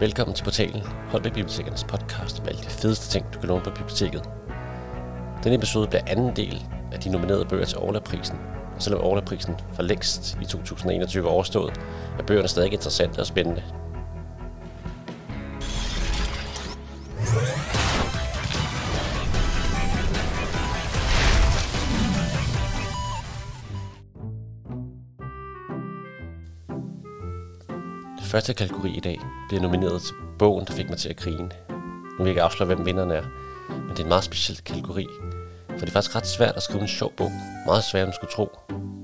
Velkommen til portalen Holbæk Bibliotekernes podcast om alle de fedeste ting, du kan låne på biblioteket. Denne episode bliver anden del af de nominerede bøger til Orla-prisen. Og selvom Orla-prisen for længst i 2021 var overstået, er bøgerne stadig interessante og spændende. Første kategori i dag bliver nomineret til bogen, der fik mig til at grine. Nu vil jeg ikke afsløre, hvem vinderen er, men det er en meget speciel kategori. For det er faktisk ret svært at skrive en sjov bog. Meget svært, man skulle tro.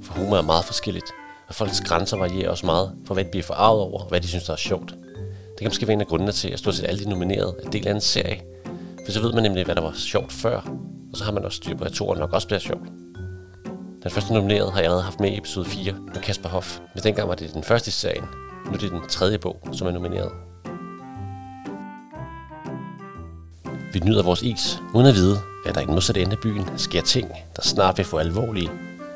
For humor er meget forskelligt, og folks grænser varierer også meget for, hvad de bliver forarvet over, og hvad de synes, der er sjovt. Det kan måske være en af grundene til, at stort set alle de nominerede er del af en serie. For så ved man nemlig, hvad der var sjovt før, og så har man også styr på, at toren nok også bliver sjovt. Den første nomineret har jeg allerede haft med i episode 4 med Kasper Hoff, men dengang var det den første i serien. Nu er det den tredje bog, som er nomineret. Vi nyder vores is, uden at vide, at der i den modsatte ende af byen sker ting, der snart vil få alvorlige,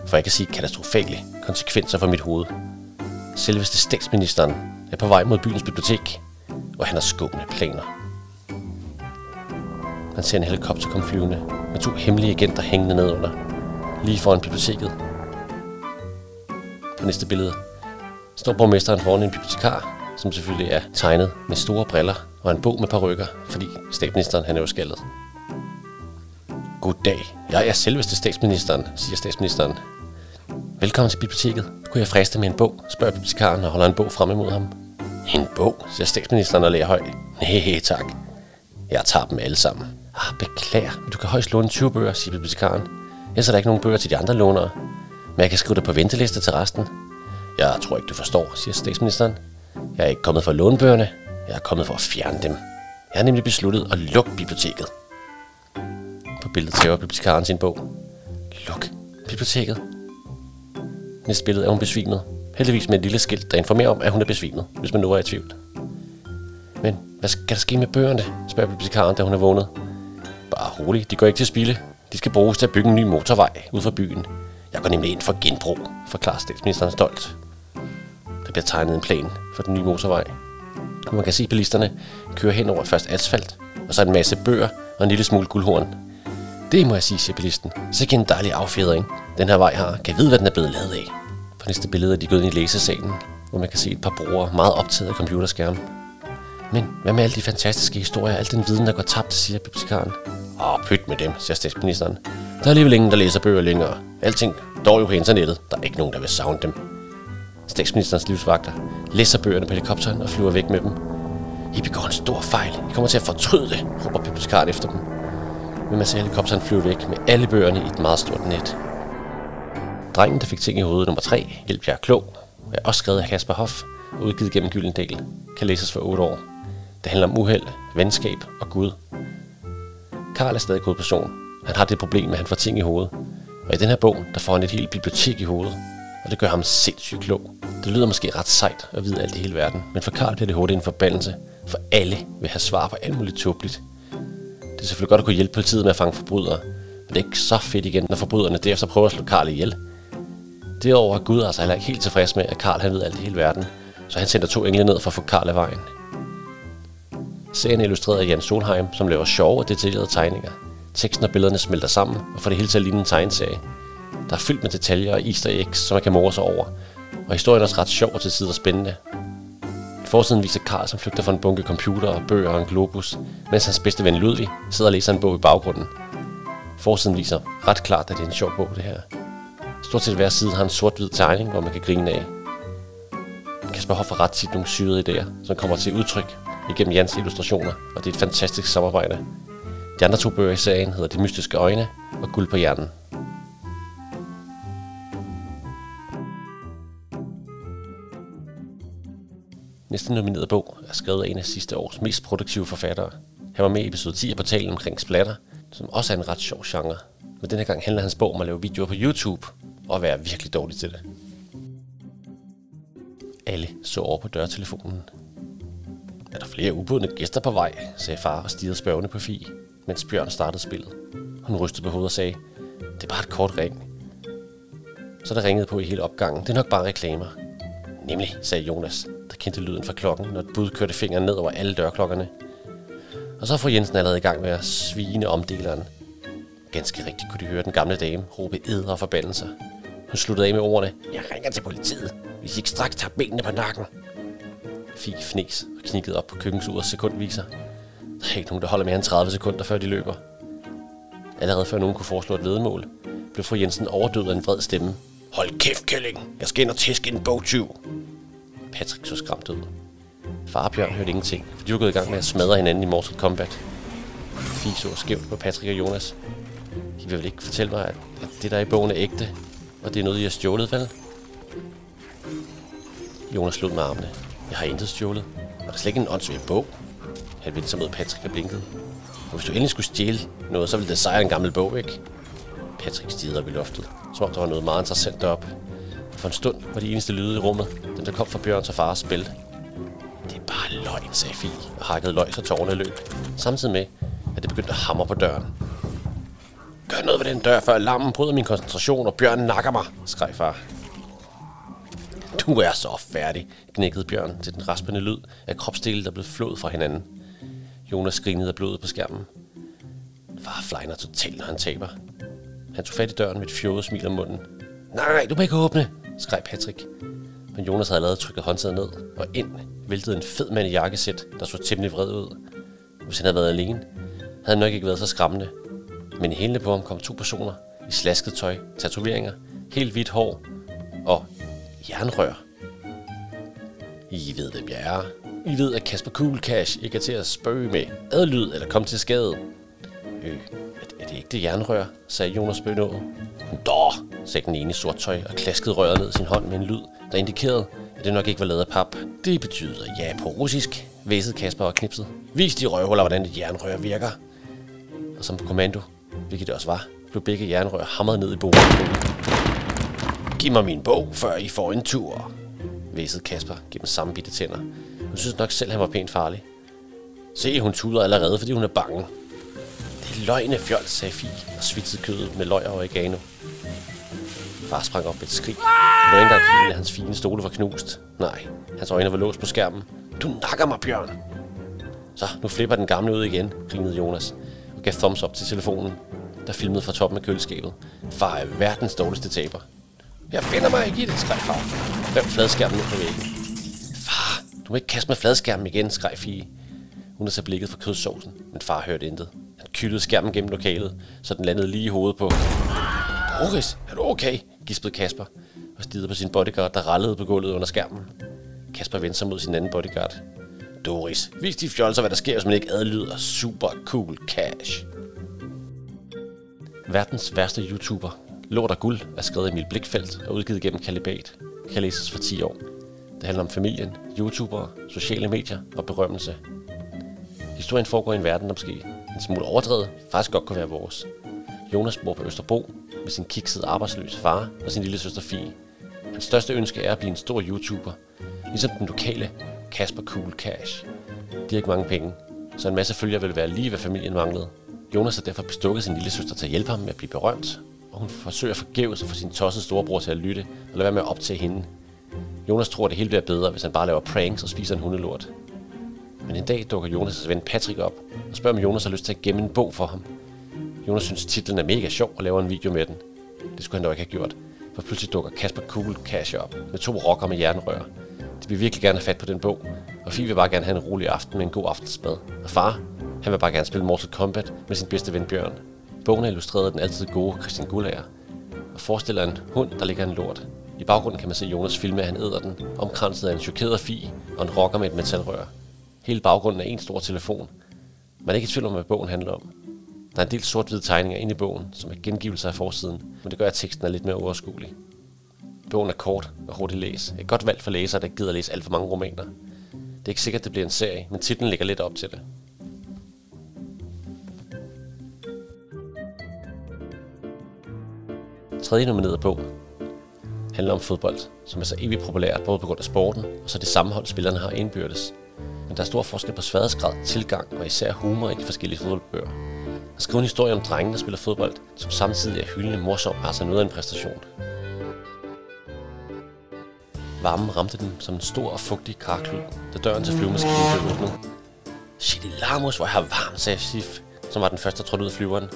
for jeg kan sige katastrofale konsekvenser for mit hoved. Selveste statsministeren er på vej mod byens bibliotek, og han har skubbende planer. Man ser en helikopter komme flyvende med to hemmelige agenter hængende nedunder, lige foran biblioteket. På næste billede står borgmesteren foran en bibliotekar, som selvfølgelig er tegnet med store briller og en bog med par rykker, fordi statsministeren han er jo skaldet. Goddag, jeg er selveste statsministeren, siger statsministeren. Velkommen til biblioteket. Kunne jeg friste med en bog, spørger bibliotekaren og holder en bog frem imod ham. En bog, siger statsministeren og lærer højt. Nej, tak. Jeg tager dem alle sammen. Ah, beklager, men du kan højst låne 20 bøger, siger bibliotekaren. Ellers er der ikke nogen bøger til de andre lånere. Men jeg kan skrive dig på venteliste til resten. Jeg tror ikke, du forstår, siger statsministeren. Jeg er ikke kommet for at låne bøgerne. Jeg er kommet for at fjerne dem. Jeg har nemlig besluttet at lukke biblioteket. På billedet tager bibliotekaren sin bog. Luk biblioteket. Næste billede er hun besvimet. Heldigvis med et lille skilt, der informerer om, at hun er besvimet, hvis man nu er i tvivl. Men hvad skal der ske med bøgerne, spørger bibliotekaren, da hun er vågnet. Bare rolig, de går ikke til spilde. De skal bruges til at bygge en ny motorvej ud for byen. Jeg går nemlig ind for genbrug, forklarer statsministeren stolt. Bliver tegnet en plan for den nye motorvej. Man kan se bilisterne køre hen over først asfalt, og så en masse bøger og en lille smule guldhorn. Det må jeg sige, siger bilisten. Så en dejlig affjedring, den her vej har. Kan jeg vide, hvad den er blevet lavet af? På næste billede er de gået ind i læsesalen, hvor man kan se et par brugere meget optaget af computerskærmen. Men hvad med alle de fantastiske historier, al den viden, der går tabt, siger bibliotekaren. Åh, pyt med dem, siger statsministeren. Der er alligevel ingen, der læser bøger længere. Alting står jo på internettet. Der er ikke nogen, der vil savne dem. Statsministerens livsvagter læser bøgerne på helikopteren og flyver væk med dem. I begår en stor fejl. I kommer til at fortryde det, råber bibliotekaren efter dem. Men man ser helikopteren flyve væk med alle bøgerne i et meget stort net. Drengen, der fik ting i hovedet nummer 3, Hjælp jer klog, er også skrevet af Kasper Hoff og udgivet gennem Gyldendal, kan læses for 8 år. Det handler om uheld, venskab og Gud. Karl er stadig person. Han har det problem, at han får ting i hovedet. Og i den her bog, der får han et helt bibliotek i hovedet. Og det gør ham sindssygt klog. Det lyder måske ret sejt at vide alt i hele verden, men for Karl bliver det hurtigt en forbandelse, for alle vil have svar på alt muligt tåbeligt. Det er selvfølgelig godt at kunne hjælpe politiet med at fange forbrydere, men det er ikke så fedt igen, når forbryderne derefter prøver at slå Karl ihjel. Derover er Gud altså heller ikke helt tilfreds med, at Karl han ved alt i hele verden, så han sender to engle ned for at få Karl af vejen. Serien er illustreret af Jan Solheim, som laver sjove og detaljerede tegninger. Teksten og billederne smelter sammen og får det hele til at ligne en tegneserie. Der er fyldt med detaljer og easter eggs, som man kan morse over. Og historien er også ret sjov og til tider spændende. Forsiden viser Karl, som flygter fra en bunke computer og bøger og en globus, mens hans bedste ven Ludvig sidder og læser en bog i baggrunden. Forsiden viser ret klart, at det er en sjov bog, det her. Stort set hver side har en sort-hvid tegning, hvor man kan grine af. Kasper Hoff har ret tit nogle syrede idéer, som kommer til udtryk igennem Jans illustrationer, og det er et fantastisk samarbejde. De andre to bøger i serien hedder De mystiske øjne og Guld på hjernen. Næste nominerede bog er skrevet af en af sidste års mest produktive forfattere. Han var med i episode 10 af portalen omkring splatter, som også er en ret sjov genre. Men denne gang handler hans bog om at lave videoer på YouTube og være virkelig dårlig til det. Alle så over på dørtelefonen. Er der flere ubudne gæster på vej, sagde far og stirrede spørgende på Fie, mens Bjørn startede spillet. Hun rystede på hovedet og sagde, det er bare et kort ring. Så der ringede på i hele opgangen. Det er nok bare reklamer. Nemlig, sagde Jonas, der kendte lyden fra klokken, når et bud kørte fingeren ned over alle dørklokkerne. Og så får Jensen allerede i gang med at svine omdeleren. Ganske rigtigt kunne de høre den gamle dame råbe æder og forbandelser. Hun sluttede af med ordene, jeg ringer til politiet, hvis I ikke straks tager benene på nakken. Fik fnes og knikkede op på køkkensurets sekundviser. Der er ikke nogen, der holder mere end 30 sekunder, før de løber. Allerede før nogen kunne foreslå et vedmål, blev fru Jensen overdød af en vred stemme. Hold kæft, kælling! Jeg skal ind og tæske en bogtyv! Patrick så skræmt ud. Far og Bjørn hørte ingenting, for de var gået i gang med at smadre hinanden i Mortal Kombat. Fie så skævt på Patrick og Jonas. De vil vel ikke fortælle mig, at, at det der er i bogen er ægte, og det er noget, I har stjålet, vel? Jonas slog med armene. Jeg har intet stjålet. Og der er slet ikke en åndssvig bog. Han vendte sig mod Patrick og blinkede. Og hvis du endelig skulle stjæle noget, så ville det sejre en gammel bog, ikke? Patrick stirrede op i loftet, som om der var noget meget interessant deroppe. For en stund var de eneste lyde i rummet, dem der kom fra Bjørns og fars spil. Det er bare løgn, sagde Fie, og hakkede løg, så tårerne løb. Samtidig med, at det begyndte at hamre på døren. Gør noget ved den dør, før lammen bryder min koncentration, og Bjørn nakker mig, skreg far. Du er så færdig, knækkede Bjørn til den raspende lyd af kropsdele, der blev flået fra hinanden. Jonas grinede af blodet på skærmen. Far flejner totalt, når han taber. Han tog fat i døren med et fjollet smil om munden. Nej, nej, du må ikke åbne, skreg Patrick. Men Jonas havde allerede trykket håndtaget ned, og ind væltede en fed mand i jakkesæt, der så temmelig vred ud. Hvis han havde været alene, havde han nok ikke været så skræmmende. Men i hælene på ham kom to personer i slasket tøj, tatoveringer, helt hvidt hår og jernrør. I ved, hvem jeg er. I ved, at Kasper Cool Cash ikke er til at spøge med adlyd eller komme til skade. Øh, er, er det ikke det jernrør, sagde Jonas Bønå. Dår, sagde den ene i sort tøj og klaskede røret ned i sin hånd med en lyd, der indikerede, at det nok ikke var lavet af pap. Det betyder ja på russisk, væsede Kasper og knipset. Vis de røvhuller, hvordan et jernrør virker. Og som på kommando, hvilket det også var, blev begge jernrør hamret ned i bordet. Giv mig min bog, før I får en tur, væsede Kasper gennem sammenbitte tænder. Hun synes nok selv, han var pænt farlig. Se, hun tuder allerede, fordi hun er bange. Løgne fjols, sagde Fie og svitsede kødet med løg og oregano. Far sprang op med et skrig. Det var ikke engang fordi, at hans fine stole var knust. Nej, hans øjne var låst på skærmen. Du nakker mig, Bjørn! Så, nu flipper den gamle ud igen, grinede Jonas og gav thumbs up til telefonen, der filmede fra toppen af køleskabet. Far er verdens dårligste taber. Jeg finder mig ikke i det, skreg far. Hvem fladskærmen ned på væggen. Far, du må ikke kaste med fladskærmen igen, skreg Fie. Hun havde så blikket for kødsovsen, men far hørte intet kyttede skærmen gennem lokalet, så den landede lige i hovedet på. Doris, er du okay? gispede Kasper og stirrede på sin bodyguard, der rallede på gulvet under skærmen. Kasper vendte sig mod sin anden bodyguard. Doris, vis de fjolser, hvad der sker, hvis man ikke adlyder super cool cash. Verdens værste YouTuber, Lort og Guld, er skrevet Emil Blikfeldt og udgivet gennem Kalibat. Kan læses for 10 år. Det handler om familien, YouTubere, sociale medier og berømmelse. Historien foregår i en verden, der måske en smule overdrevet, faktisk godt kunne være vores. Jonas bor på Østerbro med sin kiksede arbejdsløse far og sin lille søster Fie. Hans største ønske er at blive en stor YouTuber, ligesom den lokale Kasper Cool Cash. De har ikke mange penge, så en masse følgere vil være lige, hvad familien manglede. Jonas har derfor bestukket sin lille søster til at hjælpe ham med at blive berømt, og hun forsøger forgæves at få sin tossede storebror til at lytte og lade være med at optage hende. Jonas tror, at det hele bliver bedre, hvis han bare laver pranks og spiser en hundelort. Men en dag dukker Jonas' ven Patrick op og spørger, om Jonas har lyst til at gemme en bog for ham. Jonas synes, titlen er mega sjov og laver en video med den. Det skulle han dog ikke have gjort, for pludselig dukker Kasper Cool Cash op med to rocker med jernrør. De vil virkelig gerne have fat på den bog, og Fie vil bare gerne have en rolig aften med en god aftensmad. Og far, han vil bare gerne spille Mortal Kombat med sin bedste ven Bjørn. Bogen er illustreret af den altid gode Christian Gullager, og forestiller en hund, der ligger en lort. I baggrunden kan man se Jonas filme, at han æder den, omkranset af en chokeret fi og en rocker med et metalrør. Hele baggrunden er en stor telefon. Man er ikke i tvivl om, hvad bogen handler om. Der er en del sort-hvide tegninger inde i bogen, som er gengivelser af forsiden, men det gør, at teksten er lidt mere overskuelig. Bogen er kort og hurtigt læs. Et godt valg for læsere, der gider at læse alt for mange romaner. Det er ikke sikkert, det bliver en serie, men titlen ligger lidt op til det. Tredje nomineret bog handler om fodbold, som er så evigt populært, både på grund af sporten, og så det sammenhold, spillerne har indbyrdes. Men der er stor forskel på sværdesgrad, tilgang og især humor i de forskellige fodboldbøger. At skrive en historie om drengen, der spiller fodbold, som samtidig er hyldende morsom er altså noget af en præstation. Varmen ramte dem som en stor og fugtig karklud, da døren til flyvemaskinen blev åbnet. Shit, hvor jeg har varmt, sagde Sif, som var den første, der trådte ud af flyveren.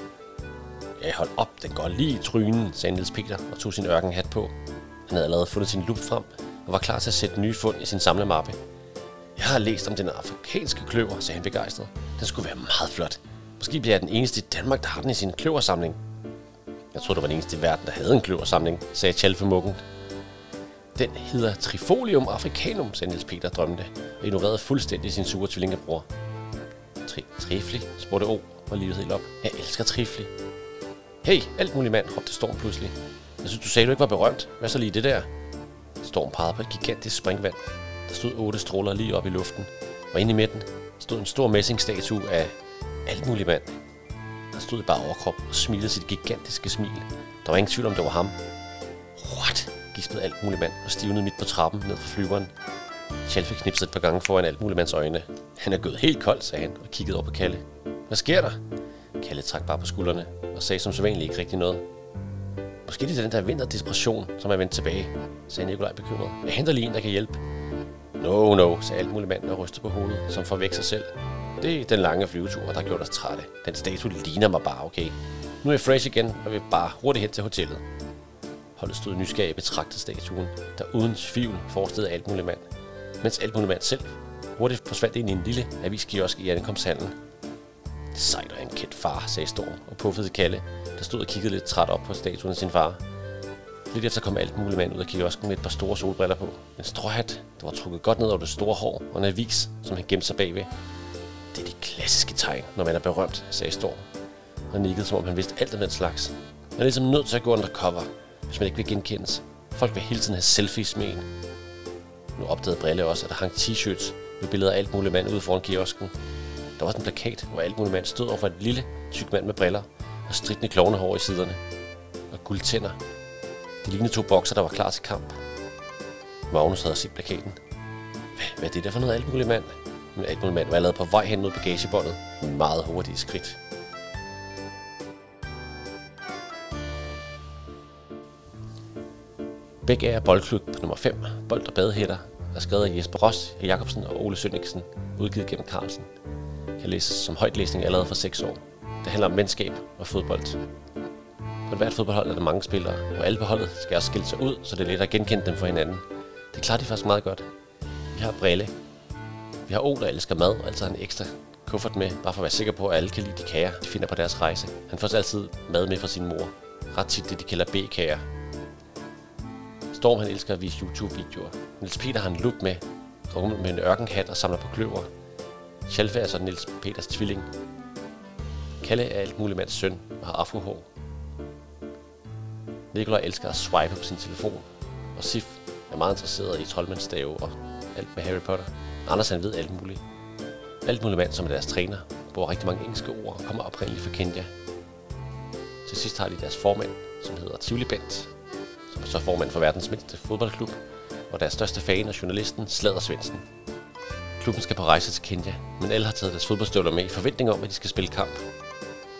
Ja, hold op, den går lige i trynen, sagde Niels Peter og tog sin ørkenhat på. Han havde allerede fundet sin lup frem og var klar til at sætte nye fund i sin samlemappe. Jeg har læst om den afrikanske kløver, sagde han begejstret. Den skulle være meget flot. Måske bliver jeg den eneste i Danmark, der har den i sin kløversamling. Jeg troede, du var den eneste i verden, der havde en kløversamling, sagde Chalfemukken. Den hedder Trifolium africanum, sagde Niels Peter drømmende, og ignorerede fuldstændig sin sure tvillingebror. Tri trifli, spurgte O, og livet helt op. Jeg elsker trifli. Hey, alt muligt mand, råbte Storm pludselig. Jeg synes, du sagde, du ikke var berømt. Hvad så lige det der? Storm pegede på et gigantisk springvand. Der stod otte stråler lige op i luften, og inde i midten stod en stor messingstatue af alt muligt mand. Han stod i bare overkrop og smilede sit gigantiske smil. Der var ingen tvivl om, det var ham. What? gispede alt muligt mand og stivnede midt på trappen ned fra flyveren. Chalfe knipsede et par gange foran alt muligt mands øjne. Han er gået helt kold, sagde han og kiggede over på Kalle. Hvad sker der? Kalle trak bare på skuldrene og sagde som sædvanligt ikke rigtig noget. Måske det er den der vinterdepression, som er vendt tilbage, sagde Nikolaj bekymret. Jeg henter lige en, der kan hjælpe. No, no, sagde alt muligt mand og rystede på hovedet, som forvæk sig selv. Det er den lange flyvetur, der har gjort os trætte. Den statue ligner mig bare, okay? Nu er jeg fresh igen, og vil bare hurtigt hen til hotellet. Holdet stod nysgerrig betragtet statuen, der uden tvivl forestillede alt muligt mand. Mens alt muligt mand selv hurtigt forsvandt ind i en lille aviskiosk i ankomsthallen. Sejt og en kendt far, sagde Storm og puffede Kalle, der stod og kiggede lidt træt op på statuen af sin far. Lidt efter kom alt muligt mand ud af kiosken med et par store solbriller på. En stråhat, der var trukket godt ned over det store hår, og en avis, som han gemte sig bagved. Det er de klassiske tegn, når man er berømt, sagde Storm. Og nikkede, som om han vidste alt om den slags. Man er ligesom nødt til at gå undercover, hvis man ikke vil genkendes. Folk vil hele tiden have selfies med en. Nu opdagede Brille også, at der hang t-shirts med billeder af alt muligt mand ude foran kiosken. Der var også en plakat, hvor alt muligt mand stod over for et lille, tyk mand med briller og stridende klovnehår i siderne. Og guldtænder. De lignede to bokser, der var klar til kamp. Magnus havde set plakaten. Hvad, hvad er det der for noget alt muligt mand? Men alt muligt mand var allerede på vej hen mod bagagebåndet. Meget hurtige skridt. Begge er boldklub på nummer 5, Bold og Badehætter, er skrevet af Jesper Ross, Jacobsen og Ole Sønningsen, udgivet gennem Carlsen. Kan læses som højtlæsning allerede for 6 år. Det handler om venskab og fodbold. På hvert fodboldhold er der mange spillere, og alle på holdet skal også skille sig ud, så det er let at genkende dem for hinanden. Det klarer de faktisk meget godt. Vi har Brille. Vi har O, der elsker mad, og altid har en ekstra kuffert med, bare for at være sikker på, at alle kan lide de kager, de finder på deres rejse. Han får altid mad med fra sin mor. Ret tit det, de kalder B-kager, Storm han elsker at vise YouTube-videoer. Niels Peter har en lup med, rummet med en ørkenhat og samler på kløver. Chalfe er så Niels Peters tvilling. Kalle er alt muligt mands søn og har afrohår. Nikolaj elsker at swipe på sin telefon, og Sif er meget interesseret i troldmandsstave og alt med Harry Potter. Anders han ved alt muligt. Alt muligt mand, som er deres træner, bruger rigtig mange engelske ord og kommer oprindeligt fra Kenya. Til sidst har de deres formand, som hedder Tivoli Bent, som er så formand for verdens mindste fodboldklub, og deres største fan er journalisten Slader Svendsen. Klubben skal på rejse til Kenya, men alle har taget deres fodboldstøvler med i forventning om, at de skal spille kamp.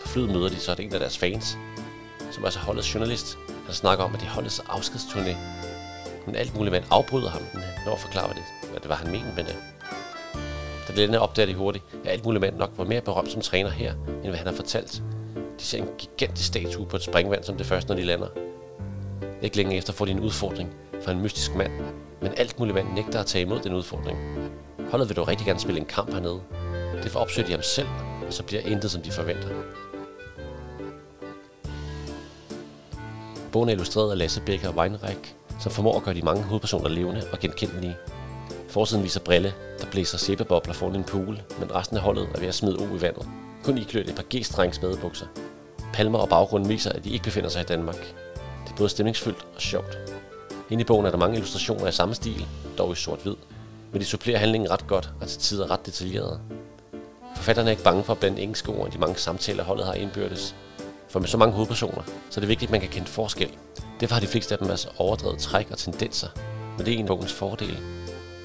På flyet møder de så en af deres fans, som er så holdets journalist. Han snakker om, at de holdets afskedsturné. Men alt muligt mand afbryder ham, når forklarer, hvad det, hvad det var, han mente med det. Da denne opdager det hurtigt, at alt muligt mand nok var mere berømt som træner her, end hvad han har fortalt. De ser en gigantisk statue på et springvand som det første, når de lander. Ikke længe efter får de en udfordring fra en mystisk mand, men alt muligt mand nægter at tage imod den udfordring. Holdet vil dog rigtig gerne spille en kamp hernede. Det får opsøgt de ham selv, og så bliver intet, som de forventer. Bogen er illustreret af Lasse Becker Weinreich, som formår at gøre de mange hovedpersoner levende og genkendelige. Forsiden viser Brille, der blæser sæbebobler foran en pool, men resten af holdet er ved at smide o i vandet. Kun iklædt et par G-strengs bukser. Palmer og baggrunden viser, at de ikke befinder sig i Danmark. Det er både stemningsfyldt og sjovt. Inde i bogen er der mange illustrationer i samme stil, dog i sort-hvid, men de supplerer handlingen ret godt og til tider ret detaljerede. Forfatterne er ikke bange for at blande engelske ord i de mange samtaler, holdet har indbyrdes. For med så mange hovedpersoner, så er det vigtigt, at man kan kende forskel. Derfor har de fleste af dem altså overdrevet træk og tendenser, men det er en af bogens fordele.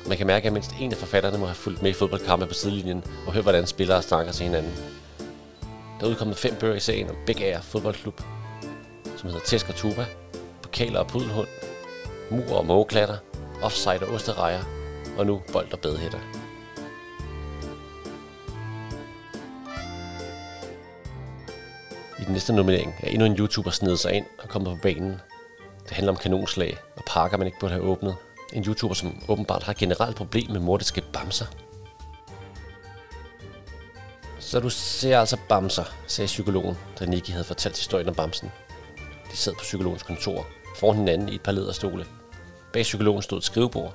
Man kan mærke, at mindst en af forfatterne må have fulgt med i fodboldkampe på sidelinjen og hørt, hvordan spillere snakker til hinanden. Der er udkommet fem bøger i serien om Big Air Fodboldklub, som hedder Tæsk og Tuba, Pokaler og Pudelhund, Mur og Mågeklatter, offside og Osterrejer, og nu bold og Bedhætter. I den næste nominering er endnu en YouTuber snedet sig ind og kommet på banen. Det handler om kanonslag og parker, man ikke burde have åbnet. En YouTuber, som åbenbart har generelt problem med mordiske bamser. Så du ser altså bamser, sagde psykologen, da Nicky havde fortalt historien om bamsen. De sad på psykologens kontor, foran hinanden i et par læderstole. Bag psykologen stod et skrivebord,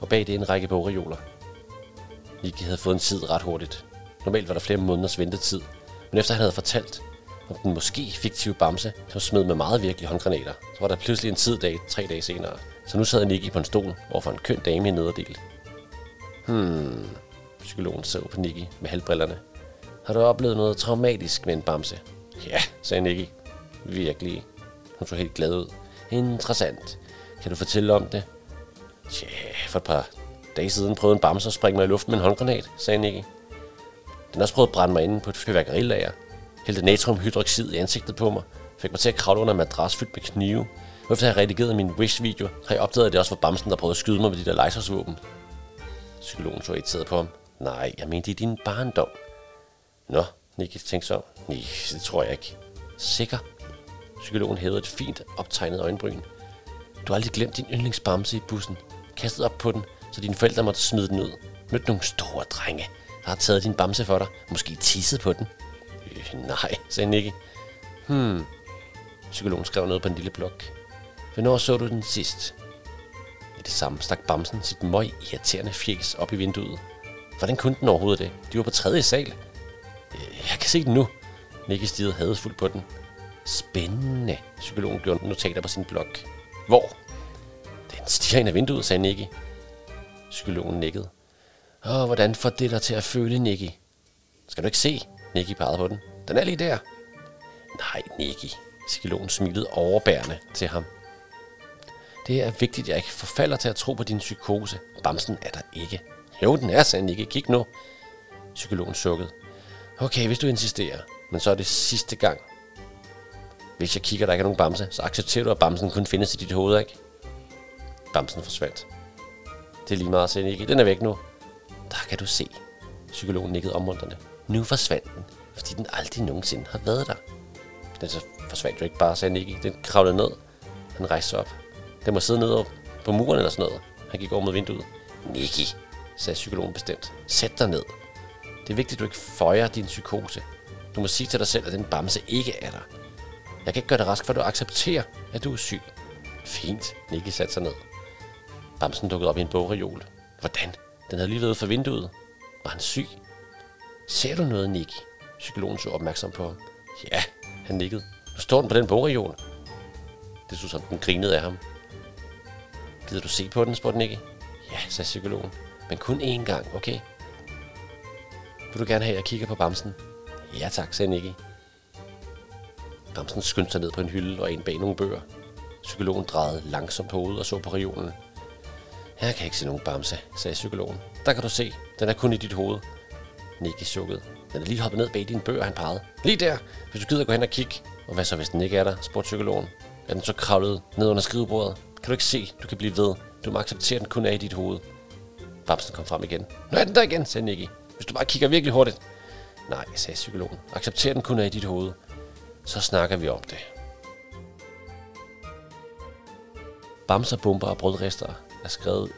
og bag det en række bogreoler. Nicky havde fået en tid ret hurtigt. Normalt var der flere måneders ventetid, men efter han havde fortalt om den måske fiktive bamse, som smed med meget virkelige håndgranater, så var der pludselig en tid dag tre dage senere. Så nu sad Nicky på en stol overfor en køn dame i nederdel. Hmm, psykologen så på Nicky med halvbrillerne. Har du oplevet noget traumatisk med en bamse? Ja, sagde Nicky. Virkelig. Hun så helt glad ud. Interessant. Kan du fortælle om det? Tja, for et par dage siden prøvede en bamse at springe mig i luften med en håndgranat, sagde Nicky. Den har også prøvet at brænde mig inde på et fyrværkerilager. Hældte natriumhydroxid i ansigtet på mig. Fik mig til at kravle under en madras fyldt med knive. Efter jeg redigeret min Wish-video, har jeg opdaget, at det også var bamsen, der prøvede at skyde mig med de der lasersvåben. Psykologen så irriteret på ham. Nej, jeg mente i din barndom. Nå, Nicky tænkte så. Nej, det tror jeg ikke. Sikker? Psykologen hævede et fint optegnet øjenbryn. Du har aldrig glemt din yndlingsbamse i bussen. Kastet op på den, så dine forældre måtte smide den ud. Mødt nogle store drenge, der har taget din bamse for dig. Måske tisset på den. Nej, sagde Nicky. Hmm. Psykologen skrev noget på en lille blok. Hvornår så du den sidst? I det samme stak bamsen sit møg irriterende fjes op i vinduet. Hvordan kunne den overhovedet det? De var på tredje sal. Øh, jeg kan se den nu. Nicky stirrede hadesfuldt på den. Spændende. Psykologen gjorde notater på sin blok. Hvor? Den stiger ind af vinduet, sagde Nicky. Psykologen nikkede. Åh, hvordan får det dig til at føle, Nicky? Skal du ikke se? Nicky pegede på den. Den er lige der. Nej, Nicky. Psykologen smilede overbærende til ham. Det er vigtigt, at jeg ikke forfalder til at tro på din psykose. Bamsen er der ikke. Jo, den er, sagde Nicky. Kig nu. Psykologen sukkede. Okay, hvis du insisterer. Men så er det sidste gang. Hvis jeg kigger, der ikke er nogen bamse, så accepterer du, at bamsen kun findes i dit hoved, ikke? Bamsen forsvandt. Det er lige meget, sagde Nicky. Den er væk nu. Der kan du se. Psykologen nikkede omrunderne. Nu forsvandt den, fordi den aldrig nogensinde har været der. Den så forsvandt jo ikke bare, sagde Nicky. Den kravlede ned. Han rejste sig op. Den må sidde nede på muren eller sådan noget. Han gik over mod vinduet. Nicky, sagde psykologen bestemt. Sæt dig ned. Det er vigtigt, at du ikke føjer din psykose. Du må sige til dig selv, at den bamse ikke er der. Jeg kan ikke gøre det rask, for du accepterer, at du er syg. Fint, Nicky satte sig ned. Bamsen dukkede op i en bogreol. Hvordan? Den havde lige været for vinduet. Var han syg? Ser du noget, Nicky? Psykologen så opmærksom på. Ja, han nikkede. Nu står den på den bogreol. Det så som den grinede af ham. Gider du se på den, spurgte Nicky. Ja, sagde psykologen. Men kun én gang, okay? Vil du gerne have, at jeg kigger på bamsen? Ja tak, sagde Nicky. Bamsen skyndte sig ned på en hylde og ind bag nogle bøger. Psykologen drejede langsomt på hovedet og så på reolen. Jeg kan ikke se nogen bamse, sagde psykologen. Der kan du se. Den er kun i dit hoved. Nicky sukkede. Den er lige hoppet ned bag dine bøger, han pegede. Lige der, hvis du gider gå hen og kigge. Og hvad så, hvis den ikke er der, spurgte psykologen. Er den så kravlet ned under skrivebordet? Kan du ikke se, du kan blive ved. Du må acceptere, at den kun er i dit hoved. Bamsen kom frem igen. Nu er den der igen, sagde Nicky. Hvis du bare kigger virkelig hurtigt. Nej, sagde psykologen. Accepter den kun er i dit hoved. Så snakker vi om det. Bamser, Bomber og Brødrester er skrevet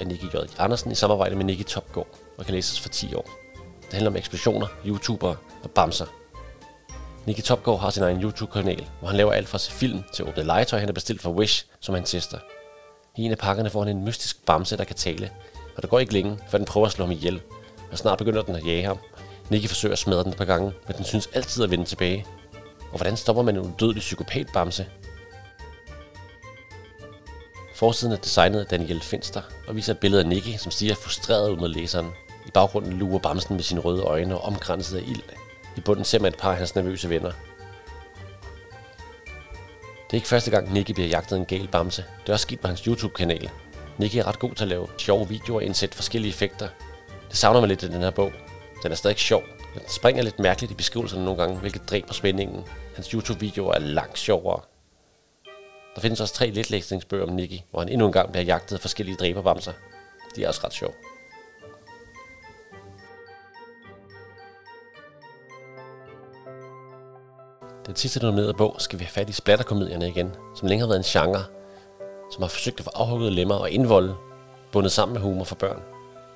af Nicky J. Andersen i samarbejde med Nicky Topgaard og kan læses for 10 år. Det handler om eksplosioner, YouTubere og bamser. Nicky Topgaard har sin egen YouTube-kanal, hvor han laver alt fra film til åbne legetøj, han har bestilt fra Wish, som han tester. I en af pakkerne får han en mystisk bamse, der kan tale, og der går ikke længe, før den prøver at slå ham ihjel, og snart begynder den at jage ham. Nicky forsøger at smadre den et par gange, men den synes altid at vende tilbage. Og hvordan stopper man en udødelig psykopat-bamse? Forsiden er designet af Daniel Finster og viser et billede af Nicky, som stiger frustreret ud mod læseren. I baggrunden lurer bamsen med sine røde øjne og omkranset af ild. I bunden ser man et par af hans nervøse venner. Det er ikke første gang, Nicky bliver jagtet en gal bamse. Det er også sket på hans YouTube-kanal. Nicky er ret god til at lave sjove videoer og indsætte forskellige effekter. Det savner man lidt i den her bog. Den er stadig sjov, men den springer lidt mærkeligt i beskrivelserne nogle gange, hvilket dræber spændingen. Hans YouTube-videoer er langt sjovere. Der findes også tre letlæsningsbøger om Nicky, hvor han endnu en gang bliver jagtet af forskellige dræberbamser. De er også ret sjove. Den sidste nominerede bog skal vi have fat i splatterkomedierne igen, som længe har været en genre, som har forsøgt at få afhugget lemmer og indvolde, bundet sammen med humor for børn.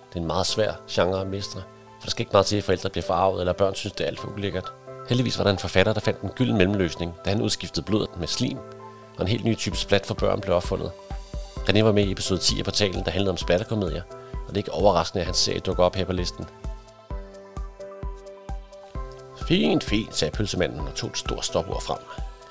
Det er en meget svær genre at mestre, for der skal ikke meget til, at forældre bliver forarvet, eller børn synes, det er alt for ulækkert. Heldigvis var der en forfatter, der fandt en gylden mellemløsning, da han udskiftede blodet med slim, og en helt ny type splat for børn blev opfundet. René var med i episode 10 af portalen, der handlede om splatterkomedier, og det er ikke overraskende, at hans serie dukker op her på listen. Fint, fint, sagde pølsemanden og tog et stort stopord frem.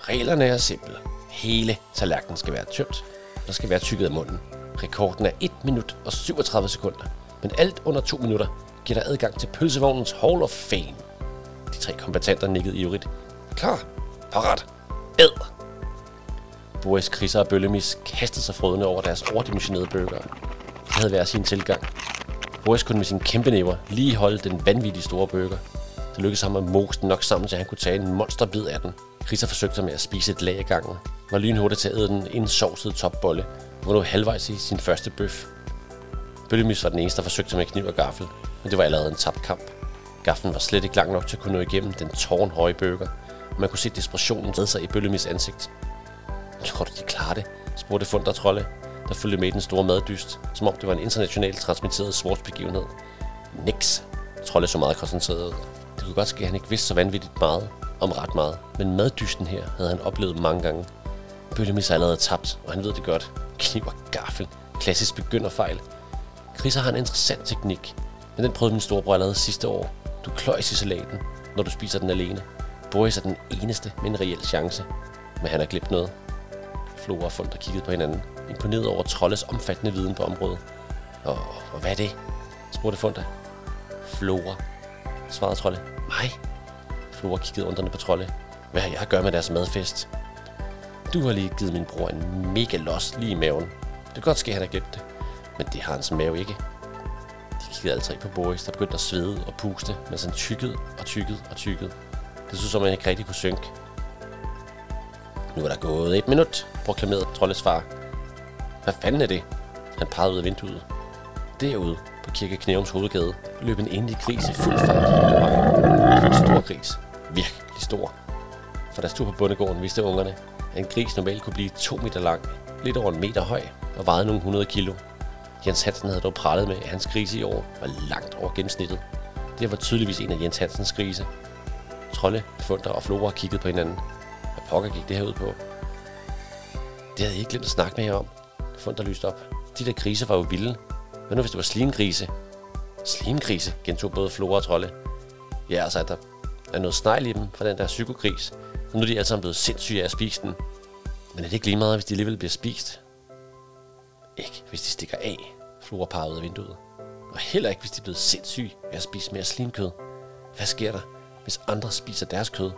Reglerne er simple. Hele tallerkenen skal være tømt, og der skal være tykket af munden. Rekorden er 1 minut og 37 sekunder, men alt under 2 minutter giver dig adgang til pølsevognens Hall of Fame. De tre kombattanter nikkede ivrigt. Klar, parat, æd! Boris, Chrisser og Bøllemis kastede sig frødende over deres overdimensionerede burger. De havde været sin tilgang. Boris kunne med sin kæmpe næver lige holde den vanvittige store burger. Det lykkedes ham at mose den nok sammen, så han kunne tage en monsterbid af den. Chrisser forsøgte med at spise et lag af gangen. Var lynhurtigt til at æde den en topbolle, og var nu halvvejs i sin første bøf. Bøllemis var den eneste, der forsøgte med kniv og gaffel, men det var allerede en tabt kamp. Gaffen var slet ikke lang nok til at kunne nå igennem den tårnhøje burger, og man kunne se desperationen redde sig i Bøllemis ansigt. Tror du, de klarer det? spurgte Funder Trolle, der fulgte med i den store maddyst, som om det var en internationalt transmitteret sportsbegivenhed. Nix. Trolle så meget koncentreret ud. Det kunne godt ske, at han ikke vidste så vanvittigt meget om ret meget, men maddysten her havde han oplevet mange gange. Bøllemis er allerede tabt, og han ved det godt. Kniv og gaffel. Klassisk begynderfejl. Chris har en interessant teknik, men den prøvede min storebror allerede sidste år. Du kløjs i salaten, når du spiser den alene. Boris er den eneste med en reel chance, men han har glemt noget. Flora og Funder kiggede på hinanden, imponeret over Trolles omfattende viden på området. Og, og hvad er det? spurgte Funder. Flora, svarede Trolle. Mig? Flora kiggede undrende på Trolle. Hvad har jeg at gøre med deres madfest? Du har lige givet min bror en mega los lige i maven. Det kan godt ske, at han har glemt det. Men det har hans mave ikke. De kiggede alle tre på Boris, der begyndte at svede og puste, mens han tykkede og tykkede og tykkede. Det så som, at han ikke rigtig kunne synke. Nu er der gået et minut, proklamerede Trolles far. Hvad fanden er det? Han pegede ud af vinduet. Derude på Kirke Knævums hovedgade løb en endelig gris i fuld fart. En stor gris. Virkelig stor. For der stod på bundegården, vidste ungerne, at en gris normalt kunne blive to meter lang, lidt over en meter høj og vejede nogle 100 kilo. Jens Hansen havde dog prallet med, at hans grise i år var langt over gennemsnittet. Det var tydeligvis en af Jens Hansens grise. Trolle, Funder og Flora kiggede på hinanden. Hvad pokker gik det her ud på? Det havde jeg ikke glemt at snakke med jer om. Funder lyste op. De der grise var jo vilde. Hvad nu hvis det var slimgrise? Slimgrise, gentog både Flora og Trolle. Ja, altså, der er noget snegl i dem fra den der psykogris. Og nu er de alle sammen blevet sindssyge af at spise den. Men er det ikke lige meget, hvis de alligevel bliver spist? Ikke, hvis de stikker af, Flora parer ud af vinduet. Og heller ikke, hvis de er blevet sindssyge af at spise mere slimkød. Hvad sker der, hvis andre spiser deres kød?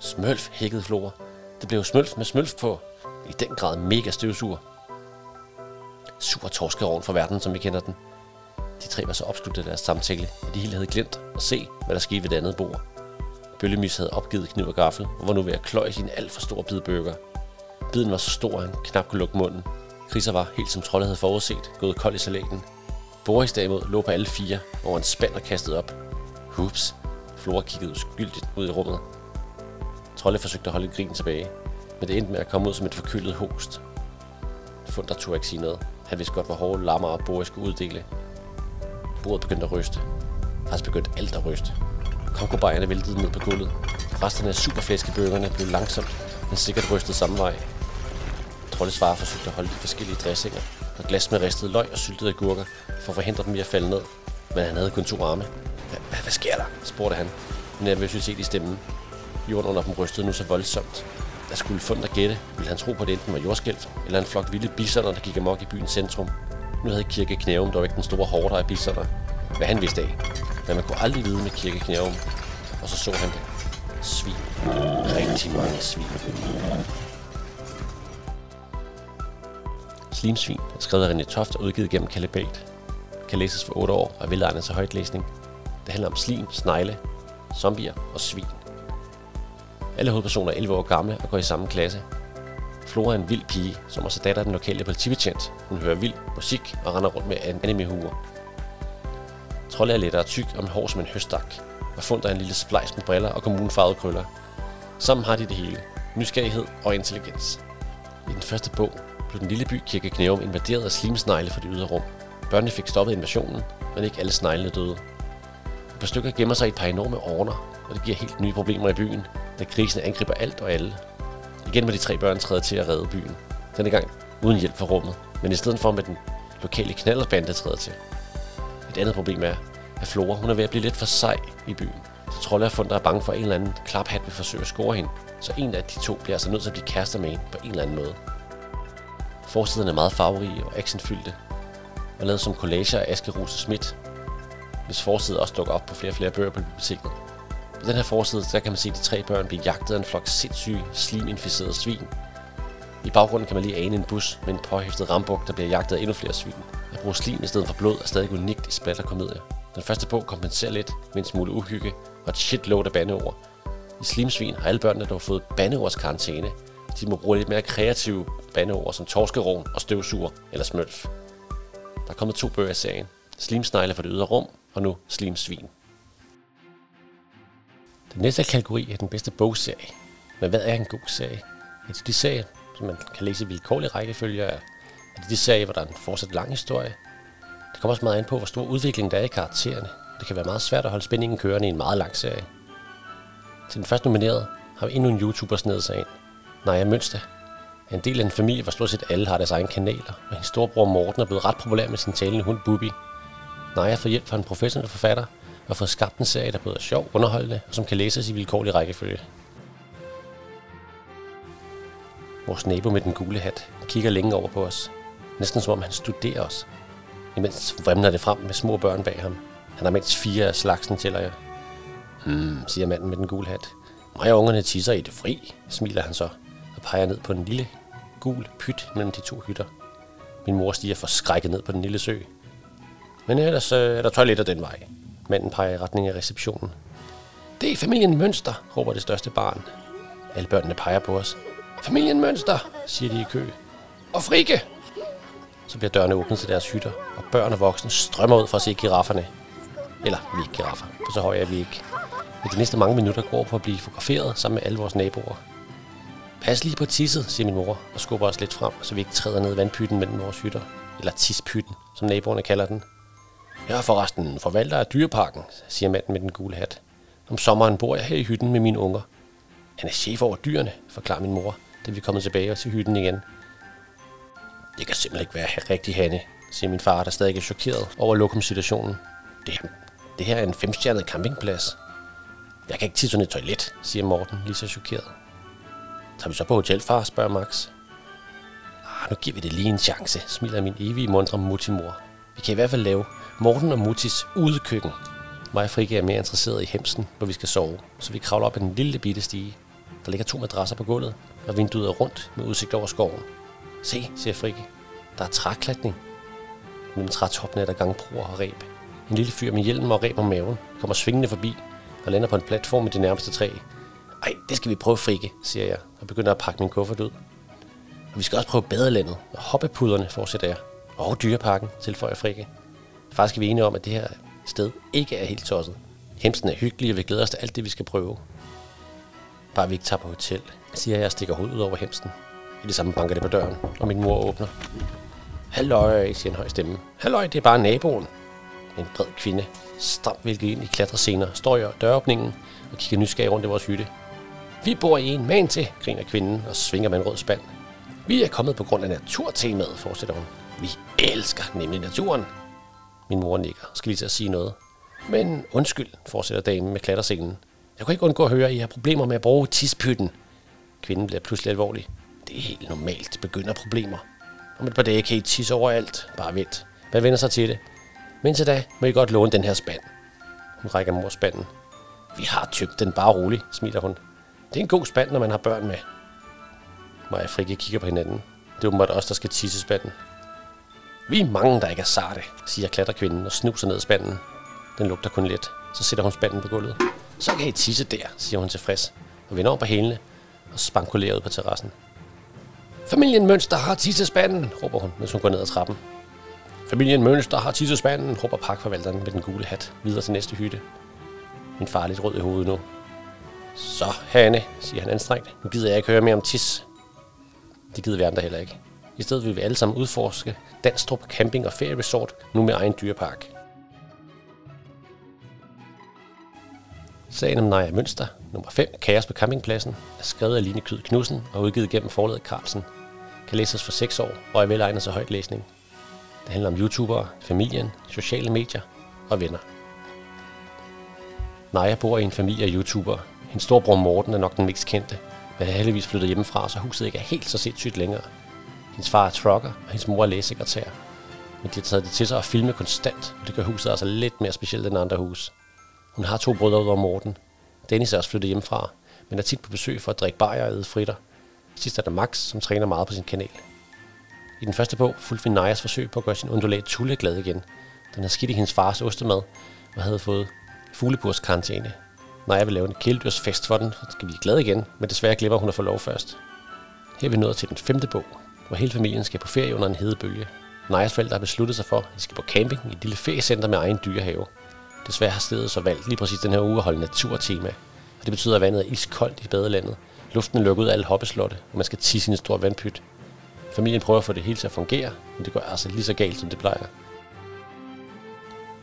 Smølf, hækkede Flora. Det blev smølf med smølf på. I den grad mega støvsur. Sur torskerovn for verden, som vi kender den. De tre var så opslugt af deres samtale, at de hele havde glemt at se, hvad der skete ved det andet bord. Bøllemys havde opgivet kniv og gaffel, og var nu ved at kløje sin alt for store bid burger. Biden var så stor, at han knap kunne lukke munden. Kriser var, helt som troldet havde forudset, gået kold i salaten. Boris derimod lå på alle fire, over en spand og kastede op. Hups. Flora kiggede uskyldigt ud i rummet. Trollet forsøgte at holde grinen tilbage, men det endte med at komme ud som et forkølet host. Funder turde ikke sige noget. Han vidste godt, hvor hårde lammer og Boris skulle uddele. Bordet begyndte at ryste. Faktisk begyndte alt at ryste. Kongobajerne væltede ned på gulvet. Resterne af superflæskebøgerne blev langsomt, men sikkert rystet samme vej. Trolles far forsøgte at holde de forskellige dressinger og glas med ristet løg og syltede agurker for at forhindre dem i at falde ned. Men han havde kun to arme. Hvad sker der? spurgte han, med nervøsitet i stemmen. Jorden under dem rystede nu så voldsomt. Hvad skulle fundet at gætte, ville han tro på, at det enten var jordskælv eller en flok vilde bisoner, der gik amok i byens centrum. Nu havde Kirke Knævum dog ikke den store hårder af bisoner, hvad han vidste af. Men man kunne aldrig vide med Kirke Knævum. Og så så han det. Svin. Rigtig mange svin. Slimsvin er skrevet af René Toft og udgivet gennem Kalibat. Kan læses for 8 år og er velegnet til højtlæsning. Det handler om slim, snegle, zombier og svin. Alle hovedpersoner er 11 år gamle og går i samme klasse. Flora er en vild pige, som også er datter af den lokale politibetjent. Hun hører vild musik og render rundt med en anime-huer. Trolle er lettere tyk og med hår som en høstak, og fundet en lille splejs med briller og kommunfarvede krøller. Sammen har de det hele. Nysgerrighed og intelligens. I den første bog blev den lille by Kirke Knæum invaderet af slimsnegle fra det ydre rum. Børnene fik stoppet invasionen, men ikke alle sneglene døde. Et par stykker gemmer sig i et par enorme orner, og det giver helt nye problemer i byen, da krisen angriber alt og alle. Igen må de tre børn træde til at redde byen. Denne gang uden hjælp fra rummet, men i stedet for med den lokale knallerbande træder til. Et andet problem er, at Flora hun er ved at blive lidt for sej i byen. Så Trolle og Funder er bange for, at en eller anden klaphat vil forsøge at score hende. Så en af de to bliver altså nødt til at blive kærester med hende på en eller anden måde. Forsiden er meget farverige og actionfyldte, og lavet som collager af Aske Rose Schmidt, hvis forside også dukker op på flere og flere bøger på biblioteket. På den her forside, der kan man se de tre børn blive jagtet af en flok sindssyge, sliminficerede svin. I baggrunden kan man lige ane en bus med en påhæftet rambuk, der bliver jagtet af endnu flere svin. At bruge slim i stedet for blod er stadig unikt i splatterkomedier. Den første bog kompenserer lidt med en smule uhygge og et shitload af bandeord. I Slimsvin har alle børnene dog fået bandeordskarantæne. De må bruge lidt mere kreative bandeord som torskerovn og støvsuger eller smølf. Der er kommet to bøger i serien. Slimsnegle for det ydre rum og nu Slimsvin. Den næste kategori er den bedste bogserie. Men hvad er en god serie? Er det de serier, som man kan læse i vilkårlig rækkefølge? Er det de serier, hvor der er en fortsat lang historie? Det kommer også meget an på, hvor stor udvikling der er i karaktererne. Det kan være meget svært at holde spændingen kørende i en meget lang serie. Til den første nominerede har vi endnu en YouTuber snedet sig ind. Naja Mønster er en del af en familie, hvor stort set alle har deres egne kanaler, og hendes storebror Morten er blevet ret populær med sin talende hund Bubi. Naja får hjælp fra en professionel forfatter, og fået skabt en serie, der både er sjov, underholdende og som kan læses i vilkårlig rækkefølge. Vores nabo med den gule hat kigger længe over på os. Næsten som om han studerer os. Imens vrimler det frem med små børn bag ham. Han har mindst fire af slagsen, tæller jeg. Hmm, siger manden med den gule hat. Mig og ungerne tisser i det fri, smiler han så, og peger ned på en lille, gul pyt mellem de to hytter. Min mor stiger forskrækket ned på den lille sø. Men ellers øh, er der toiletter den vej. Manden peger i retning af receptionen. Det er familien Mønster, råber det største barn. Alle børnene peger på os. Familien Mønster, siger de i kø. Og Frike! Så bliver dørene åbnet til deres hytter, og børn og voksne strømmer ud for at se girafferne. Eller vi er ikke giraffer, for så høje er vi ikke. Men de næste mange minutter går på at blive fotograferet sammen med alle vores naboer. Pas lige på tisset, siger min mor, og skubber os lidt frem, så vi ikke træder ned i vandpytten mellem vores hytter. Eller tispytten, som naboerne kalder den. Jeg er forresten forvalter af dyreparken, siger manden med den gule hat. Om sommeren bor jeg her i hytten med mine unger. Han er chef over dyrene, forklarer min mor, da vi er kommet tilbage til hytten igen. Det kan simpelthen ikke være rigtig Hanne, siger min far, der stadig er chokeret over lokumsituationen. Det, det her er en femstjernet campingplads. Jeg kan ikke tisse et toilet, siger Morten, lige så chokeret. Tager vi så på hotel, far, spørger Max. Ah, nu giver vi det lige en chance, smiler min evige mundre multimor. Vi kan i hvert fald lave Morten og Mutis udekøkken. Mig og Frikke er mere interesseret i hemsen, hvor vi skal sove, så vi kravler op ad den lille bitte stige. Der ligger to madrasser på gulvet, og vinduet er rundt med udsigt over skoven. Se, siger Frikke. Der er træklatning. Mellem trætoppene er der gangbroer og ræb. En lille fyr med hjelm og ræb om maven kommer svingende forbi og lander på en platform med det nærmeste træ. Ej, det skal vi prøve, Frikke, siger jeg, og begynder at pakke min kuffert ud. Og vi skal også prøve badelandet og hoppepuderne, fortsætter jeg. Og dyreparken, tilføjer Frikke. Faktisk er vi enige om, at det her sted ikke er helt tosset. Hemsen er hyggelig, og vi glæder os til alt det, vi skal prøve. Bare vi ikke tager på hotel, siger jeg og stikker hovedet ud over hemsen. I det samme banker det på døren, og min mor åbner. Halløj, siger en høj stemme. Halløj, det er bare naboen. En bred kvinde, stramt hvilket ind i klatrescener, står i døråbningen og kigger nysgerrig rundt i vores hytte. Vi bor i en man til, griner kvinden og svinger med en rød spand. Vi er kommet på grund af naturtemaet, fortsætter hun. Vi elsker nemlig naturen. Min mor nikker, skal lige til at sige noget. Men undskyld, fortsætter damen med klatterscenen. Jeg kunne ikke undgå at høre, at I har problemer med at bruge tispytten. Kvinden bliver pludselig alvorlig. Det er helt normalt, begynder problemer. Om et par dage kan I tisse overalt. Bare vent. Man vender sig til det. Men til da må I godt låne den her spand. Hun rækker mor spanden. Vi har tømt den bare rolig, smiler hun. Det er en god spand, når man har børn med. Maja Frikke kigger på hinanden. Det er åbenbart os, der skal tisse spanden. Vi er mange, der ikke er sarte, siger klatterkvinden og snuser ned i spanden. Den lugter kun lidt. Så sætter hun spanden på gulvet. Så kan I tisse der, siger hun tilfreds, og vender om på hælene og spankulerer ud på terrassen. Familien Mønster har tissespanden, råber hun, mens hun går ned ad trappen. Familien Mønster har tissespanden, råber parkforvalteren med den gule hat videre til næste hytte. Min far er lidt rød i hovedet nu. Så, Hanne, siger han anstrengt. Nu gider jeg ikke høre mere om tis. Det gider vi andre heller ikke. I stedet vil vi alle sammen udforske Danstrup Camping og Ferieresort, nu med egen dyrepark. Sagen om Naja Mønster, nummer 5, Kaos på campingpladsen, er skrevet af Line Kyd Knudsen og udgivet gennem forlaget Carlsen. Kan læses for 6 år og er velegnet til højt læsning. Det handler om YouTubere, familien, sociale medier og venner. Naja bor i en familie af YouTubere. Hendes storbror Morten er nok den mest kendte, men er heldigvis flyttet hjemmefra, så huset ikke er helt så sindssygt længere. Hendes far er trucker, og hendes mor er lægesekretær. Men de har taget det til sig at filme konstant, og det gør huset altså lidt mere specielt end andre hus. Hun har to brødre over Morten. Dennis er også flyttet hjemmefra, men er tit på besøg for at drikke bajer og æde fritter. Sidst er der Max, som træner meget på sin kanal. I den første bog fulgte vi Najas forsøg på at gøre sin undulat Tulle glad igen. Den havde skidt i hendes fars ostemad og havde fået fugleburskarantæne. Naja vil lave en kæledyrsfest for den, så skal blive glad igen, men desværre glemmer hun at få lov først. Her er vi nået til den femte bog, hvor hele familien skal på ferie under en hedebølge. Najas forældre har besluttet sig for, at de skal på camping i et lille feriecenter med egen dyrehave. Desværre har stedet så valgt lige præcis den her uge at holde naturtema. Og det betyder, at vandet er iskoldt i badelandet. Luften er lukket ud af alle hoppeslotte, og man skal tisse i en stor vandpyt. Familien prøver at få det hele til at fungere, men det går altså lige så galt, som det plejer.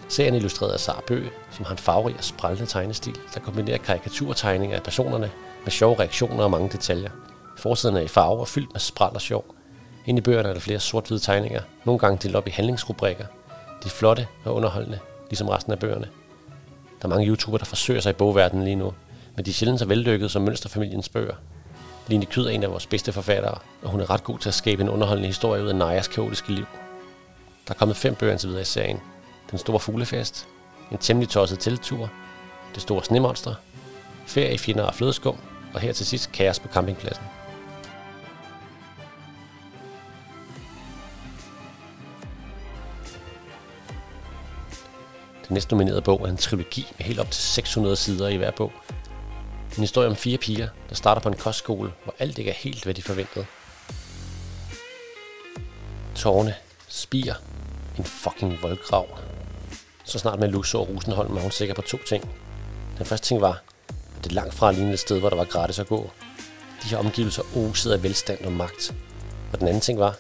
Serien er illustreret af Sara Bøge, som har en farverig og sprællende tegnestil, der kombinerer karikaturtegninger af personerne med sjove reaktioner og mange detaljer. Forsiden er i farver og fyldt med spræl og sjov. Ind i bøgerne er der flere sort-hvide tegninger, nogle gange delt op i handlingsrubrikker. De er flotte og underholdende, ligesom resten af bøgerne. Der er mange YouTubere, der forsøger sig i bogverdenen lige nu, men de er sjældent så vellykkede som Mønsterfamiliens bøger. Line Kyd er en af vores bedste forfattere, og hun er ret god til at skabe en underholdende historie ud af Najas kaotiske liv. Der er kommet fem bøger indtil videre i serien. Den store fuglefest, en temmelig tosset teltur, det store snemonster, ferie i fjender og flødeskum, og her til sidst kaos på campingpladsen. Den næste nominerede bog er en trilogi med helt op til 600 sider i hver bog. En historie om fire piger, der starter på en kostskole, hvor alt ikke er helt, hvad de forventede. Tårne, spier, en fucking voldgrav. Så snart man Lusso og Rosenholm var hun sikker på to ting. Den første ting var, at det langt fra lignede et sted, hvor der var gratis at gå. De her omgivelser osede af velstand og magt. Og den anden ting var,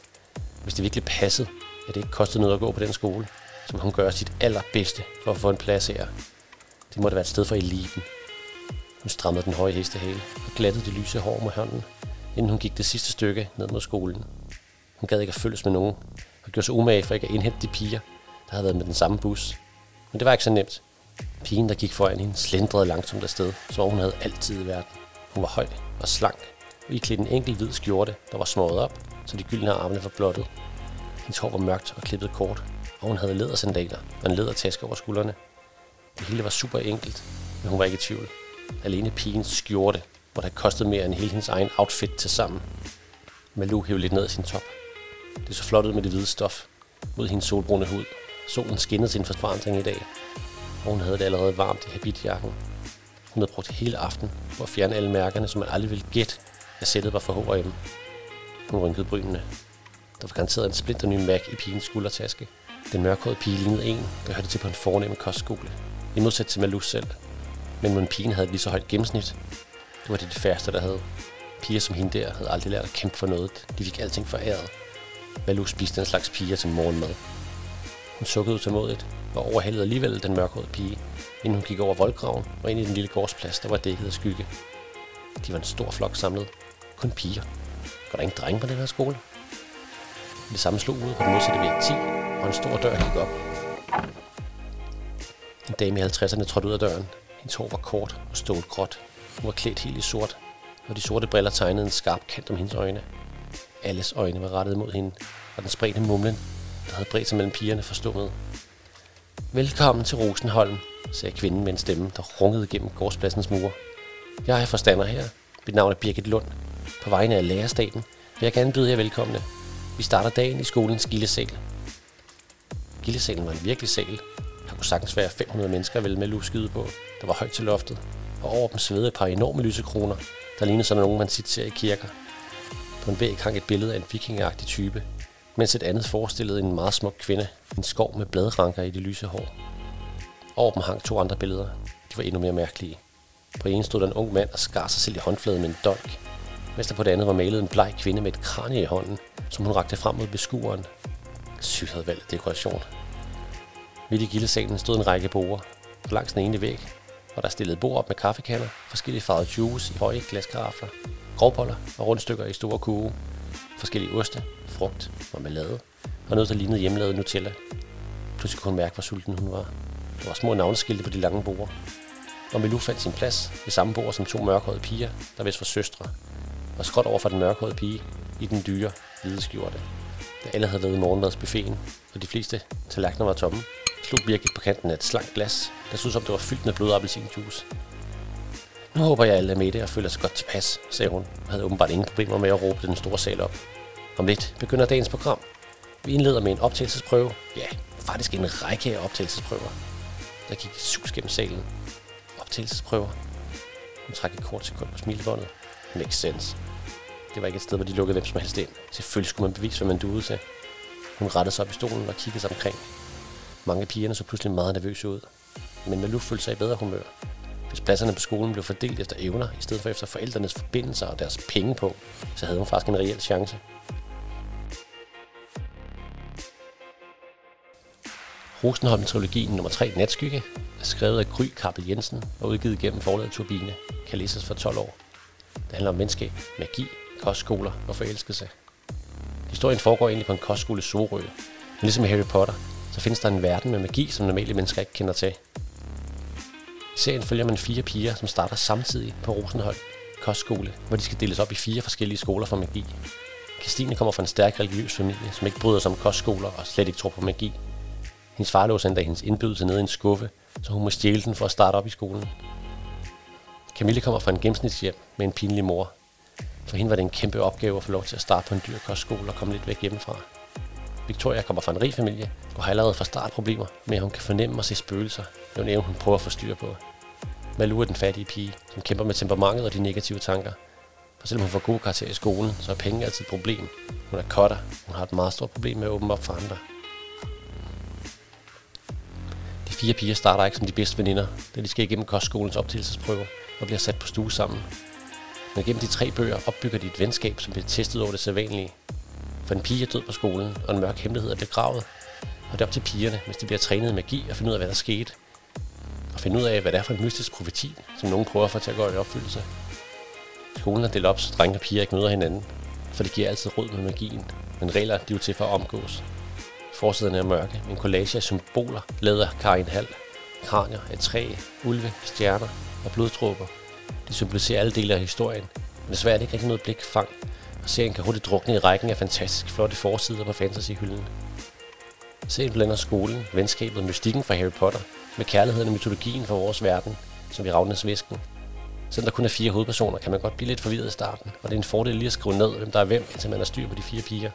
hvis det virkelig passede, at det ikke kostede noget at gå på den skole, som hun gør sit allerbedste for at få en plads her. Det måtte være et sted for eliten. Hun strammede den høje hestehale og glattede det lyse hår med hånden, inden hun gik det sidste stykke ned mod skolen. Hun gad ikke at følges med nogen, og gjorde sig umage for ikke at indhente de piger, der havde været med den samme bus. Men det var ikke så nemt. Pigen, der gik foran hende, slendrede langsomt afsted, som om hun havde altid i verden. Hun var høj og slank, og iklædt en enkelt hvid skjorte, der var smået op, så de gyldne armene var blottet. Hendes hår var mørkt og klippet kort, og hun havde ledersandaler og en lædertaske over skuldrene. Det hele var super enkelt, men hun var ikke i tvivl. Alene pigens skjorte, hvor der kostet mere end hele hendes egen outfit til sammen. Malou hævde lidt ned af sin top. Det så flot ud med det hvide stof mod hendes solbrune hud. Solen skinnede sin forandring i dag, og hun havde det allerede varmt i habitjakken. Hun havde brugt hele aften på at fjerne alle mærkerne, som man aldrig ville gætte, at sættet var for H&M. Hun rynkede brynene. Der var garanteret en splinter ny Mac i pigens skuldertaske. Den mørkhårede pige lignede en, der hørte til på en fornem kostskole. I modsat til Malus selv. Men mon pigen havde et lige så højt gennemsnit, det var det det færreste, der havde. Piger som hende der havde aldrig lært at kæmpe for noget. De fik alting foræret. Malus spiste den slags piger til morgenmad. Hun sukkede utålmodigt til modet og overhalede alligevel den mørkhårede pige, inden hun gik over voldgraven og ind i den lille gårdsplads, der var dækket af skygge. De var en stor flok samlet. Kun piger. Går der ingen drenge på den her skole? Det samme slog ud på den modsatte væg 10, og en stor dør gik op. En dame i 50'erne trådte ud af døren. Hendes hår var kort og stålet gråt. Hun var klædt helt i sort, og de sorte briller tegnede en skarp kant om hendes øjne. Alles øjne var rettet mod hende, og den spredte mumlen, der havde bredt sig mellem pigerne, forstummet. Velkommen til Rosenholm, sagde kvinden med en stemme, der rungede gennem gårdspladsens mure. Jeg er forstander her. Mit navn er Birgit Lund. På vegne af lærerstaten vil jeg gerne byde jer velkomne. Vi starter dagen i skolens gildesal. Gildesalen var en virkelig sal. Der kunne sagtens være 500 mennesker vel med luskyde på. Der var højt til loftet, og over dem svede et par enorme lysekroner, der lignede sådan nogen, man sit ser i kirker. På en væg hang et billede af en vikingagtig type, mens et andet forestillede en meget smuk kvinde, en skov med bladranker i det lyse hår. Over dem hang to andre billeder. De var endnu mere mærkelige. På en stod der en ung mand og skar sig selv i håndfladen med en dolk, mens der på det andet var malet en bleg kvinde med et kranje i hånden, som hun rakte frem mod beskueren. Sygt havde valgt dekoration. Midt i gildesalen stod en række borer. Langs den ene væg var der stillet bord op med kaffekander, forskellige farvede juice i høje glaskarafler, grovboller og rundstykker i store kuge, forskellige oste, frugt, marmelade og noget, der lignede hjemmelavet Nutella. Pludselig kunne hun mærke, hvor sulten hun var. Der var små navneskilte på de lange borde. Og Milou fandt sin plads ved samme bord som to mørkhårede piger, der vist var søstre, og skråt over for den mørkhårede pige i den dyre hvide skjorte. Da alle havde været i morgenmadsbuffeten, og de fleste tallerkener var tomme, slog Birgit på kanten af et slankt glas, der så ud som det var fyldt med blød appelsinjuice. Nu håber jeg, at alle er med det og føler sig godt tilpas, sagde hun, og havde åbenbart ingen problemer med at råbe den store sal op. Om lidt begynder dagens program. Vi indleder med en optagelsesprøve. Ja, faktisk en række af optagelsesprøver. Der gik et sus gennem salen. Optagelsesprøver. Hun trak et kort sekund på smilebåndet. Makes sense. Det var ikke et sted, hvor de lukkede hvem som helst ind. Selvfølgelig skulle man bevise, hvad man duede til. Hun rettede sig op i stolen og kiggede sig omkring. Mange af pigerne så pludselig meget nervøse ud. Men Malou følte sig i bedre humør. Hvis pladserne på skolen blev fordelt efter evner, i stedet for efter forældrenes forbindelser og deres penge på, så havde hun faktisk en reel chance. Rosenholm-trilogien nummer 3, Natskygge, er skrevet af Gry Kappel Jensen og udgivet gennem forlaget Turbine, kan læses for 12 år. Det handler om venskab, magi, kostskoler og forelskelse. Historien foregår egentlig på en kostskole i Sorø, men ligesom i Harry Potter, så findes der en verden med magi, som normale mennesker ikke kender til. I serien følger man fire piger, som starter samtidig på Rosenholm kostskole, hvor de skal deles op i fire forskellige skoler for magi. Christine kommer fra en stærk religiøs familie, som ikke bryder sig om kostskoler og slet ikke tror på magi. Hendes far låser endda hendes indbydelse ned i en skuffe, så hun må stjæle den for at starte op i skolen. Camille kommer fra en gennemsnitshjem med en pinlig mor. For hende var det en kæmpe opgave at få lov til at starte på en dyr kostskole og komme lidt væk hjemmefra. Victoria kommer fra en rig familie og har allerede fra start problemer med, at hun kan fornemme og se spøgelser. Det evne, hun prøver at få styr på. Malou er den fattige pige, som kæmper med temperamentet og de negative tanker. For selvom hun får gode karakterer i skolen, så er penge altid et problem. Hun er kotter, Hun har et meget stort problem med at åbne op for andre. De fire piger starter ikke som de bedste veninder, da de skal igennem kostskolens optagelsesprøver og bliver sat på stue sammen. Men gennem de tre bøger opbygger de et venskab, som bliver testet over det sædvanlige. For en pige er død på skolen, og en mørk hemmelighed er begravet. Og det er op til pigerne, hvis de bliver trænet i magi, at finde ud af, hvad der skete. Og finde ud af, hvad det er for en mystisk profeti, som nogen prøver at få til at gå i opfyldelse. Skolen er delt op, så drenge og piger ikke møder hinanden, for det giver altid råd med magien. Men regler de er jo til for at omgås. Forsiden er mørke, en collage af symboler, lavet af Karin Hall. Kranier, et træ, ulve, stjerner og bloddråber. De symboliserer alle dele af historien, men desværre er det ikke rigtig noget blikfang, og serien kan hurtigt drukne i rækken af fantastisk flotte forsider på fantasyhylden. Serien blander skolen, venskabet og mystikken fra Harry Potter med kærligheden og mytologien for vores verden, som i Ravnens Væsken. Selvom der kun er fire hovedpersoner, kan man godt blive lidt forvirret i starten, og det er en fordel lige at skrive ned, hvem der er hvem, indtil man har styr på de fire piger.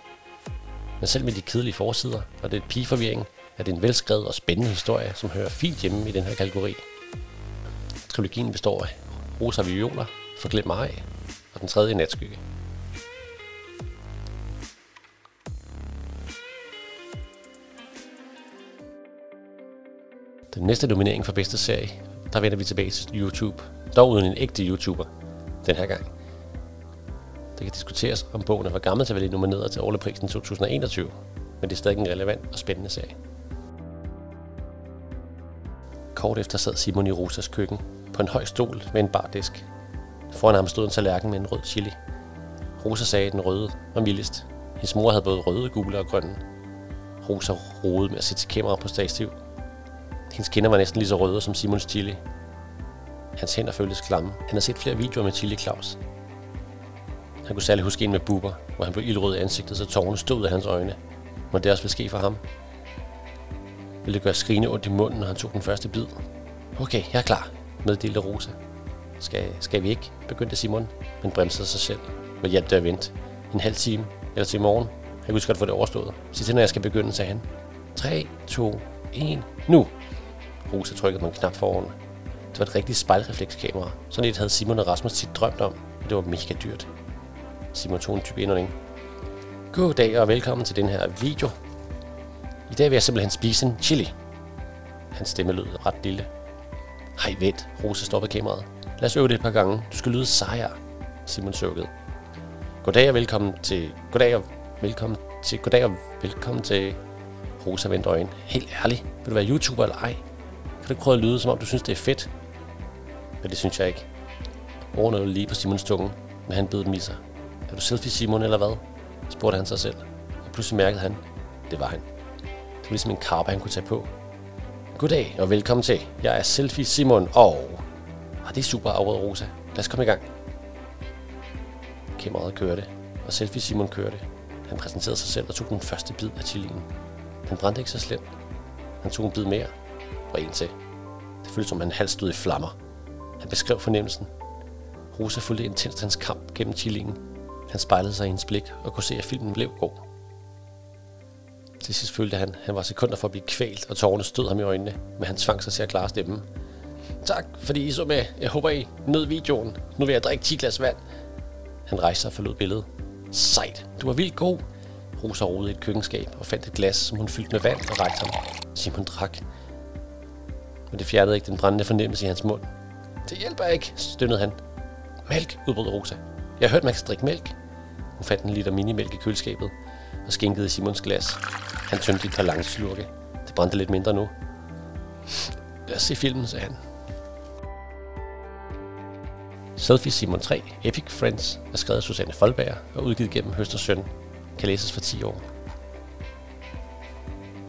Men selv med de kedelige forsider, og det er pigeforvirring, er det en velskrevet og spændende historie, som hører fint hjemme i den her kategori. Trilogien består af Rosa Violer, Forglem mig og den tredje natskygge. Den næste nominering for bedste serie, der vender vi tilbage til YouTube. Dog uden en ægte YouTuber den her gang. Det kan diskuteres, om bogen er for gammel til at være nomineret til Orleprisen 2021, men det er stadig en relevant og spændende sag. Kort efter sad Simon i Rosas køkken på en høj stol med en bardisk. Foran ham stod en tallerken med en rød chili. Rosa sagde, den røde var mildest. Hendes mor havde både røde, gule og grønne. Rosa rodede med at sætte kamera på stativ. Hendes kinder var næsten lige så røde som Simons chili. Hans hænder føltes klamme. Han havde set flere videoer med Chili Claus. Han kunne særligt huske en med buber, hvor han blev ildrød i ansigtet, så tårerne stod af hans øjne. Må det også ville ske for ham? Ville det gøre skrigende ondt i munden, når han tog den første bid? Okay, jeg er klar, meddelte Rosa. Skal, skal vi ikke? begyndte Simon, men bremsede sig selv. Hvad hjalp til at vente? En halv time? Eller til i morgen? Jeg kunne godt få det overstået. Sig til, når jeg skal begynde, sagde han. 3, 2, 1, nu! Rosa trykkede på en knap foran. Det var et rigtigt spejlreflekskamera. Sådan et havde Simon og Rasmus tit drømt om, og det var mega dyrt. Simon Thun type indånding. God dag og velkommen til den her video. I dag vil jeg simpelthen spise en chili. Hans stemme lød ret lille. Hej vent, Rose stoppede kameraet. Lad os øve det et par gange. Du skal lyde sejr. Simon sukkede. Goddag og velkommen til... Goddag og velkommen til... Goddag og velkommen til... Rosa vendte øjen. Helt ærligt. Vil du være YouTuber eller ej? Kan du ikke prøve at lyde, som om du synes, det er fedt? Men det synes jeg ikke. Ordene lige på Simons tunge, men han bed dem i sig. Er du selfie Simon eller hvad? spurgte han sig selv. Og pludselig mærkede han, det var han. Det var ligesom en karpe, han kunne tage på. Goddag og velkommen til. Jeg er Selfie Simon og... Ah, det er super afrød Rosa. Lad os komme i gang. Kameraet kørte, og Selfie Simon kørte. Han præsenterede sig selv og tog den første bid af chilien. Den brændte ikke så slemt. Han tog en bid mere, og en til. Det føltes som, han halvt stod i flammer. Han beskrev fornemmelsen. Rosa fulgte intenst hans kamp gennem chillingen. Han spejlede sig i hendes blik og kunne se, at filmen blev god. Til sidst følte han, han var sekunder for at blive kvalt, og tårerne stød ham i øjnene, men han tvang sig til at klare stemmen. Tak, fordi I så med. Jeg håber, I nød videoen. Nu vil jeg drikke 10 glas vand. Han rejste sig og forlod billedet. Sejt, du var vildt god. Rosa rodede i et køkkenskab og fandt et glas, som hun fyldte med vand og rækte ham. Simon drak. Men det fjernede ikke den brændende fornemmelse i hans mund. Det hjælper ikke, stønnede han. Mælk, udbrød Rosa. Jeg har hørt, man kan drikke mælk. Hun fandt en liter minimælk i køleskabet og skænkede Simons glas. Han tømte et par lange slurke. Det brændte lidt mindre nu. Lad os se filmen, sagde han. Selfie Simon 3, Epic Friends, er skrevet af Susanne Folberg og udgivet gennem Høst og Søn. Kan læses for 10 år.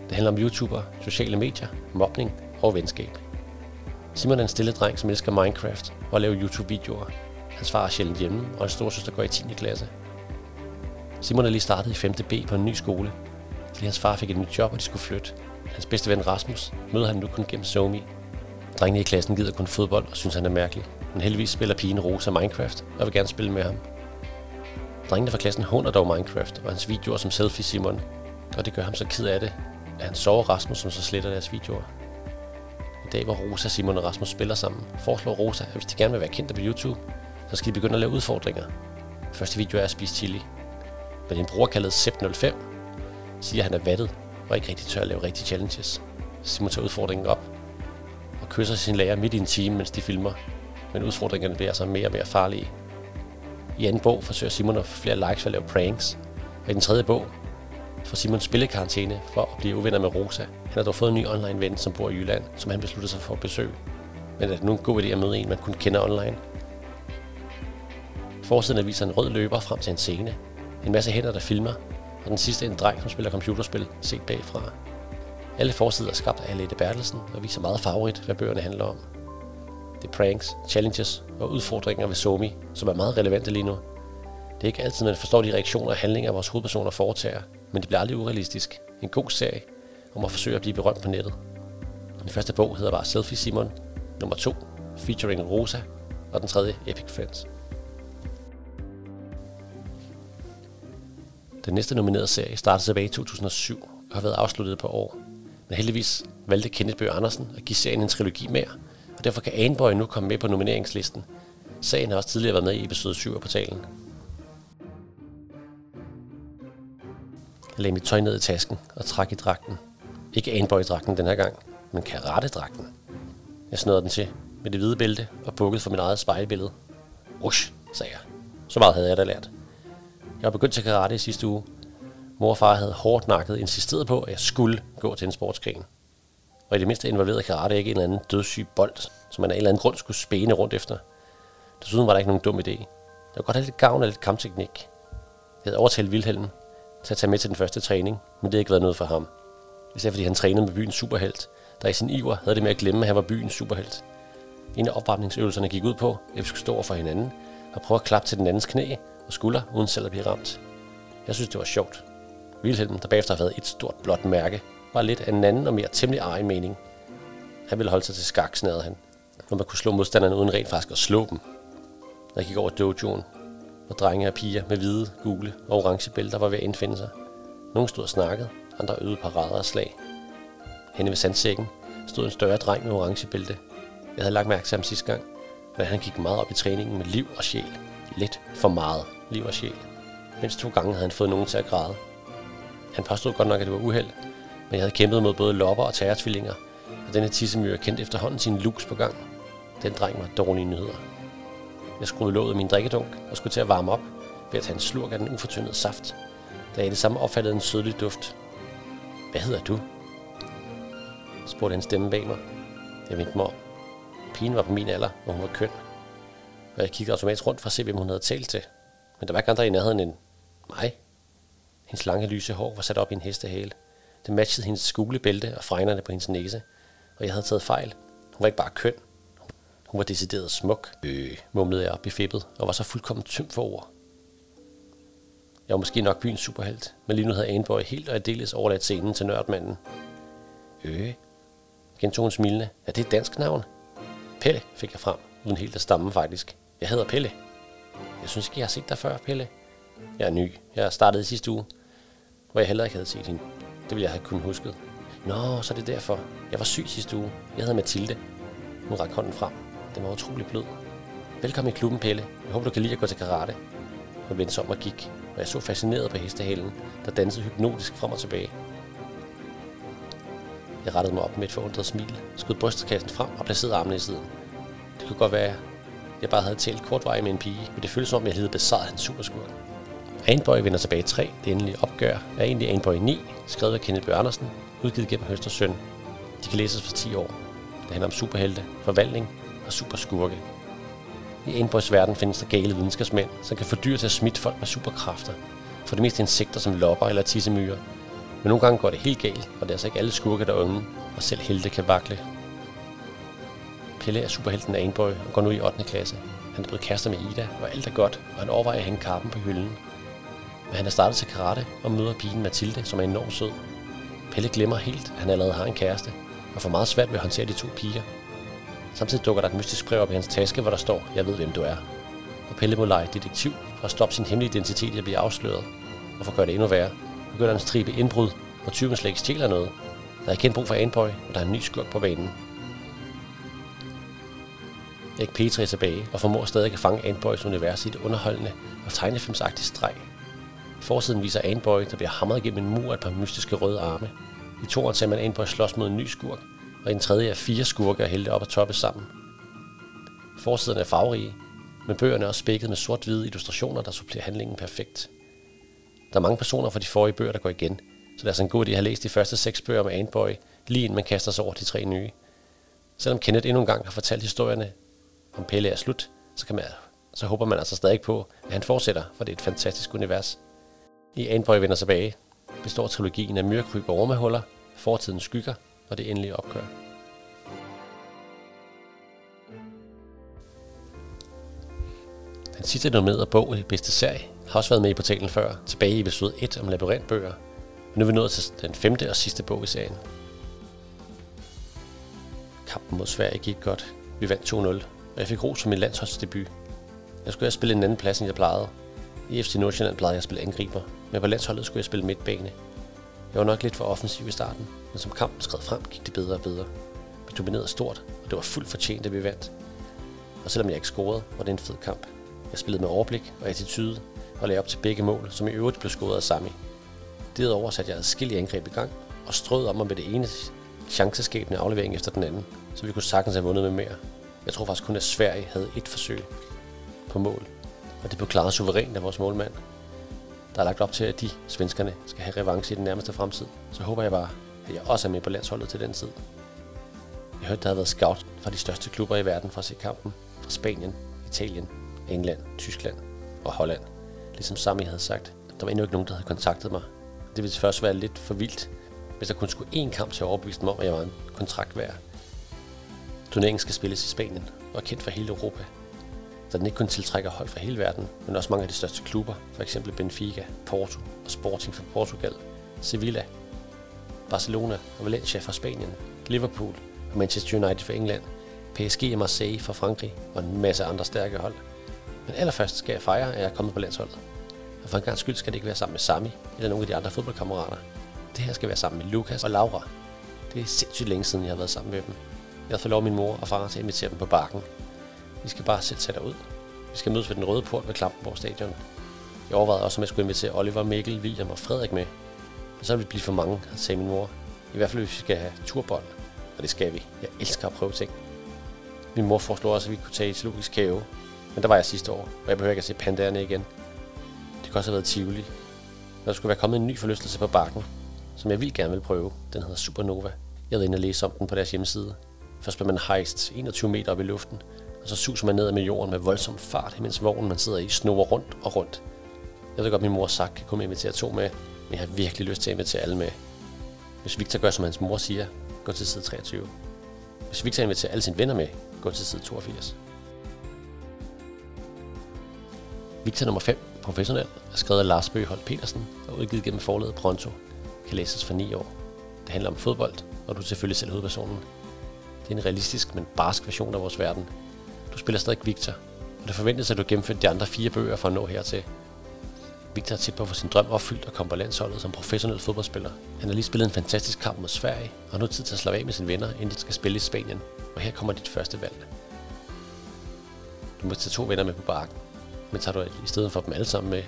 Det handler om YouTuber, sociale medier, mobning og venskab. Simon er en stille dreng, som elsker Minecraft og laver YouTube-videoer. Hans far er sjældent hjemme, og hans storsøster går i 10. klasse. Simon er lige startet i 5. B på en ny skole, fordi hans far fik et nyt job, og de skulle flytte. Hans bedste ven Rasmus møder han nu kun gennem Somi. Drengene i klassen gider kun fodbold og synes, han er mærkelig. Men heldigvis spiller pigen Rosa Minecraft og vil gerne spille med ham. Drengene fra klassen hunder dog Minecraft og hans videoer som selfie Simon, og det gør ham så ked af det, at han sover Rasmus, som så sletter deres videoer. En dag, hvor Rosa, Simon og Rasmus spiller sammen, foreslår Rosa, at hvis de gerne vil være kendte på YouTube, så skal de begynde at lave udfordringer. Første video er at spise chili. Men en bruger kaldet Sep05 siger, at han er vattet og ikke rigtig tør at lave rigtige challenges. Simon tager udfordringen op og kysser sin lærer midt i en time, mens de filmer. Men udfordringerne bliver så mere og mere farlige. I anden bog forsøger Simon at få flere likes for at lave pranks. Og i den tredje bog får Simon spillekarantæne for at blive uvenner med Rosa. Han har dog fået en ny online ven, som bor i Jylland, som han beslutter sig for at besøge. Men er det nu en god idé at møde en, man kun kender online? Forsiden viser en rød løber frem til en scene. En masse hænder, der filmer, og den sidste en dreng, som spiller computerspil, set bagfra. Alle forsider er skabt af Alette Bertelsen og viser meget farverigt, hvad bøgerne handler om. Det er pranks, challenges og udfordringer ved Somi, som er meget relevante lige nu. Det er ikke altid, man forstår de reaktioner og handlinger, vores hovedpersoner foretager, men det bliver aldrig urealistisk. En god serie om at forsøge at blive berømt på nettet. Den første bog hedder bare Selfie Simon, nummer 2, featuring Rosa, og den tredje Epic Friends. Den næste nominerede serie startede tilbage i 2007 og har været afsluttet på år. Men heldigvis valgte Kenneth Bøge Andersen at give serien en trilogi mere, og derfor kan Anboy nu komme med på nomineringslisten. Sagen har også tidligere været med i episode 7 af portalen. Jeg lagde mit tøj ned i tasken og trak i dragten. Ikke Anboy-dragten den her gang, men karate-dragten. Jeg snød den til med det hvide bælte og bukkede for mit eget spejlbillede. Ush, sagde jeg. Så meget havde jeg da lært. Jeg begyndte til karate i sidste uge. Mor og far havde hårdt nakket insisteret på, at jeg skulle gå til en sportsgren. Og i det mindste involverede karate ikke en eller anden dødssyg bold, som man af en eller anden grund skulle spæne rundt efter. Desuden var der ikke nogen dum idé. Jeg kunne godt have lidt gavn af lidt kampteknik. Jeg havde overtalt Vilhelm til at tage med til den første træning, men det havde ikke været noget for ham. Især fordi han trænede med byens superhelt, der i sin iver havde det med at glemme, at han var byens superhelt. En af opvarmningsøvelserne gik ud på, at vi skulle stå over for hinanden og prøve at klappe til den andens knæ og skulder, uden selv at blive ramt. Jeg synes, det var sjovt. Wilhelm, der bagefter har været et stort blåt mærke, var lidt af en anden og mere temmelig egen mening. Han ville holde sig til skak, snærede han, når man kunne slå modstanderne uden rent faktisk at slå dem. Jeg gik over dojoen, hvor drenge og piger med hvide, gule og orange bælter var ved at indfinde sig. Nogle stod og snakkede, andre øvede parader og slag. Henne ved sandsækken stod en større dreng med orange bælte. Jeg havde lagt mærke til ham sidste gang, men han gik meget op i træningen med liv og sjæl. Lidt for meget liv og sjæl. Mindst to gange havde han fået nogen til at græde. Han påstod godt nok, at det var uheld, men jeg havde kæmpet mod både lopper og terrortvillinger, og denne tissemyre kendte efterhånden sin lus på gang. Den dreng var dårlige nyheder. Jeg skruede låget i min drikkedunk og skulle til at varme op ved at tage en slurk af den ufortyndede saft, da jeg det samme opfattede en sødlig duft. Hvad hedder du? spurgte en stemme bag mig. Jeg vendte mig om. Pigen var på min alder, og hun var køn. Og jeg kiggede automatisk rundt for at se, hvem hun havde talt til. Men der var ikke andre i nærheden end mig. Hendes lange lyse hår var sat op i en hestehale. Det matchede hendes skulebælte og fregnerne på hendes næse. Og jeg havde taget fejl. Hun var ikke bare køn. Hun var decideret smuk, øh, mumlede jeg op i fippet, og var så fuldkommen tømt for ord. Jeg var måske nok byens superhelt, men lige nu havde Aneboy helt og aldeles overladt scenen til nørdmanden. Øh, gentog hun smilende. Er det et dansk navn. Pelle, fik jeg frem, uden helt at stamme faktisk. Jeg hedder Pelle. Jeg synes ikke, jeg har set dig før, Pelle. Jeg er ny. Jeg startede i sidste uge, hvor jeg heller ikke havde set hende. Det ville jeg have kun husket. Nå, så er det derfor. Jeg var syg sidste uge. Jeg hedder Mathilde. Hun rakte hånden frem. Den var utrolig blød. Velkommen i klubben, Pelle. Jeg håber, du kan lide at gå til karate. Hun vendte sig om og gik, og jeg så fascineret på hestehalen, der dansede hypnotisk frem og tilbage. Jeg rettede mig op med et forundret smil, skød brystkassen frem og placerede armene i siden. Det kunne godt være, jeg bare havde talt kort vej med en pige, men det føltes som om, jeg havde besejret hans superskurk. Anboy vender tilbage 3, det endelige opgør, er egentlig Anboy 9, skrevet af Kenneth Bøh Andersen, udgivet gennem Høst og Søn. De kan læses for 10 år. Det handler om superhelte, forvandling og superskurke. I Anboys verden findes der gale videnskabsmænd, som kan fordyre til at smitte folk med superkræfter. For det meste insekter som lopper eller tissemyrer. Men nogle gange går det helt galt, og det er altså ikke alle skurke, der er unge, og selv helte kan vakle. Pelle er superhelten af Aneboy og går nu i 8. klasse. Han er blevet kærester med Ida, og alt er godt, og han overvejer at hænge karpen på hylden. Men han er startet til karate og møder pigen Mathilde, som er enormt sød. Pelle glemmer helt, at han allerede har en kæreste, og får meget svært ved at håndtere de to piger. Samtidig dukker der et mystisk brev op i hans taske, hvor der står, jeg ved hvem du er. Og Pelle må lege detektiv for at stoppe sin hemmelige identitet i at blive afsløret. Og for at gøre det endnu værre, begynder han at stribe indbrud, hvor tyven slet ikke stjæler noget. Der er igen brug for Anboy, og der er en ny skurk på banen. Erik Petri er tilbage og formår stadig at fange Anboys univers i et underholdende og tegnefilmsagtigt streg. Forsiden viser Anboy, der bliver hamret gennem en mur af et par mystiske røde arme. I toeren ser man Anboy slås mod en ny skurk, og i den tredje er fire skurke og helte op og toppe sammen. Forsiden er farverige, men bøgerne er også spækket med sort-hvide illustrationer, der supplerer handlingen perfekt. Der er mange personer fra de forrige bøger, der går igen, så det er altså en god idé at have læst de første seks bøger med Anboy, lige inden man kaster sig over de tre nye. Selvom Kenneth endnu en gang har fortalt historierne om Pelle er slut, så, kan man, så håber man altså stadig på, at han fortsætter, for det er et fantastisk univers. I Anboy vender tilbage består trilogien af myrkryb og ormehuller, fortidens skygger og det endelige opgør. Den sidste nummerede bog i bedste serie har også været med i portalen før, tilbage i episode 1 om labyrintbøger. Men nu er vi nået til den femte og sidste bog i serien. Kampen mod Sverige gik godt. Vi vandt 2-0, og jeg fik ros for min landsholdsdebut. Jeg skulle have spillet en anden plads, end jeg plejede. I FC Nordsjælland plejede jeg at spille angriber, men på landsholdet skulle jeg spille midtbane. Jeg var nok lidt for offensiv i starten, men som kampen skred frem, gik det bedre og bedre. Vi dominerede stort, og det var fuldt fortjent, at vi vandt. Og selvom jeg ikke scorede, var det en fed kamp. Jeg spillede med overblik og attitude, og lagde op til begge mål, som i øvrigt blev scoret af Sami. Derudover satte jeg adskillige angreb i gang, og strød om mig med det ene chanceskabende aflevering efter den anden, så vi kunne sagtens have vundet med mere. Jeg tror faktisk kun, at Sverige havde et forsøg på mål, og det blev klaret suverænt af vores målmand. Der er lagt op til, at de, svenskerne, skal have revanche i den nærmeste fremtid. Så håber jeg bare, at jeg også er med på landsholdet til den tid. Jeg hørte, der havde været scout fra de største klubber i verden for at se kampen. Fra Spanien, Italien, England, Tyskland og Holland. Ligesom Sami havde sagt. Der var endnu ikke nogen, der havde kontaktet mig. Det ville først være lidt for vildt, hvis der kun skulle én kamp til at overbevise dem om, at jeg var en kontrakt værd. Turneringen skal spilles i Spanien og er kendt for hele Europa så den ikke kun tiltrækker hold fra hele verden, men også mange af de største klubber, f.eks. Benfica, Porto og Sporting fra Portugal, Sevilla, Barcelona og Valencia fra Spanien, Liverpool og Manchester United fra England, PSG og Marseille fra Frankrig og en masse andre stærke hold. Men allerførst skal jeg fejre, at jeg er kommet på landsholdet. Og for en gang skyld skal det ikke være sammen med Sami eller nogle af de andre fodboldkammerater. Det her skal være sammen med Lukas og Laura. Det er sindssygt længe siden, jeg har været sammen med dem. Jeg har fået lov min mor og far til at invitere dem på bakken vi skal bare sætte tage derud. Vi skal mødes ved den røde port ved Klampenborg Stadion. Jeg overvejede også, om jeg skulle invitere Oliver, Mikkel, William og Frederik med. Men så vil vi blive for mange, sagde min mor. I hvert fald, hvis vi skal have turbold. Og det skal vi. Jeg elsker at prøve ting. Min mor foreslog også, at vi kunne tage i zoologisk have. Men der var jeg sidste år, og jeg behøver ikke at se pandaerne igen. Det kunne også have været Tivoli. Men der skulle være kommet en ny forlystelse på bakken, som jeg vil gerne vil prøve. Den hedder Supernova. Jeg ved inde og læse om den på deres hjemmeside. Først bliver man hejst 21 meter op i luften, og så suser man ned med jorden med voldsom fart, mens vognen man sidder i snurrer rundt og rundt. Jeg ved godt, at min mor sagt, kan komme invitere to med, men jeg har virkelig lyst til at invitere alle med. Hvis Victor gør, som hans mor siger, gå til side 23. Hvis Victor inviterer alle sine venner med, gå til side 82. Victor nummer 5, professionel, er skrevet af Lars Bøgeholt Petersen og udgivet gennem forlaget Pronto. Kan læses for 9 år. Det handler om fodbold, og du er selvfølgelig selv hovedpersonen. Det er en realistisk, men barsk version af vores verden. Du spiller stadig Victor, og det forventes, at du gennemfører de andre fire bøger for at nå hertil. Victor er tæt på at få sin drøm opfyldt og komme på landsholdet som professionel fodboldspiller. Han har lige spillet en fantastisk kamp mod Sverige, og har nu tid til at slappe af med sine venner, inden de skal spille i Spanien. Og her kommer dit første valg. Du må tage to venner med på barken, men tager du i stedet for dem alle sammen med.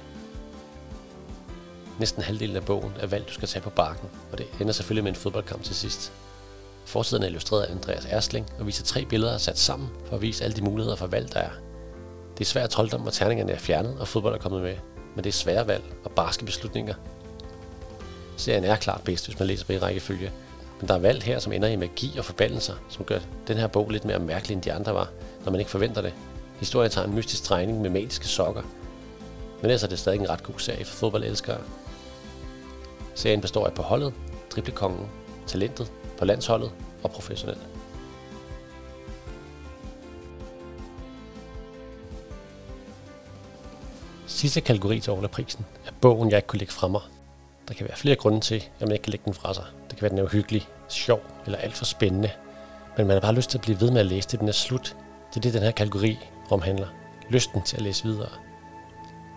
Næsten halvdelen af bogen er valg, du skal tage på barken, og det ender selvfølgelig med en fodboldkamp til sidst. Forsiden er illustreret af Andreas Ersling og viser tre billeder sat sammen for at vise alle de muligheder for valg, der er. Det er svært trolddom, hvor terningerne er fjernet og fodbold er kommet med, men det er svære valg og barske beslutninger. Serien er klart bedst, hvis man læser på i rækkefølge, men der er valg her, som ender i magi og forbandelser, som gør den her bog lidt mere mærkelig, end de andre var, når man ikke forventer det. Historien tager en mystisk drejning med magiske sokker, men ellers er det stadig en ret god serie for fodboldelskere. Serien består af på holdet, driblekongen, talentet, på landsholdet og professionelt. Sidste kategori til prisen er bogen, jeg ikke kunne lægge fra mig. Der kan være flere grunde til, at man ikke kan lægge den fra sig. Det kan være, at den er uhyggelig, sjov eller alt for spændende. Men man har bare lyst til at blive ved med at læse det, den er slut. Det er det, den her kategori omhandler. Lysten til at læse videre.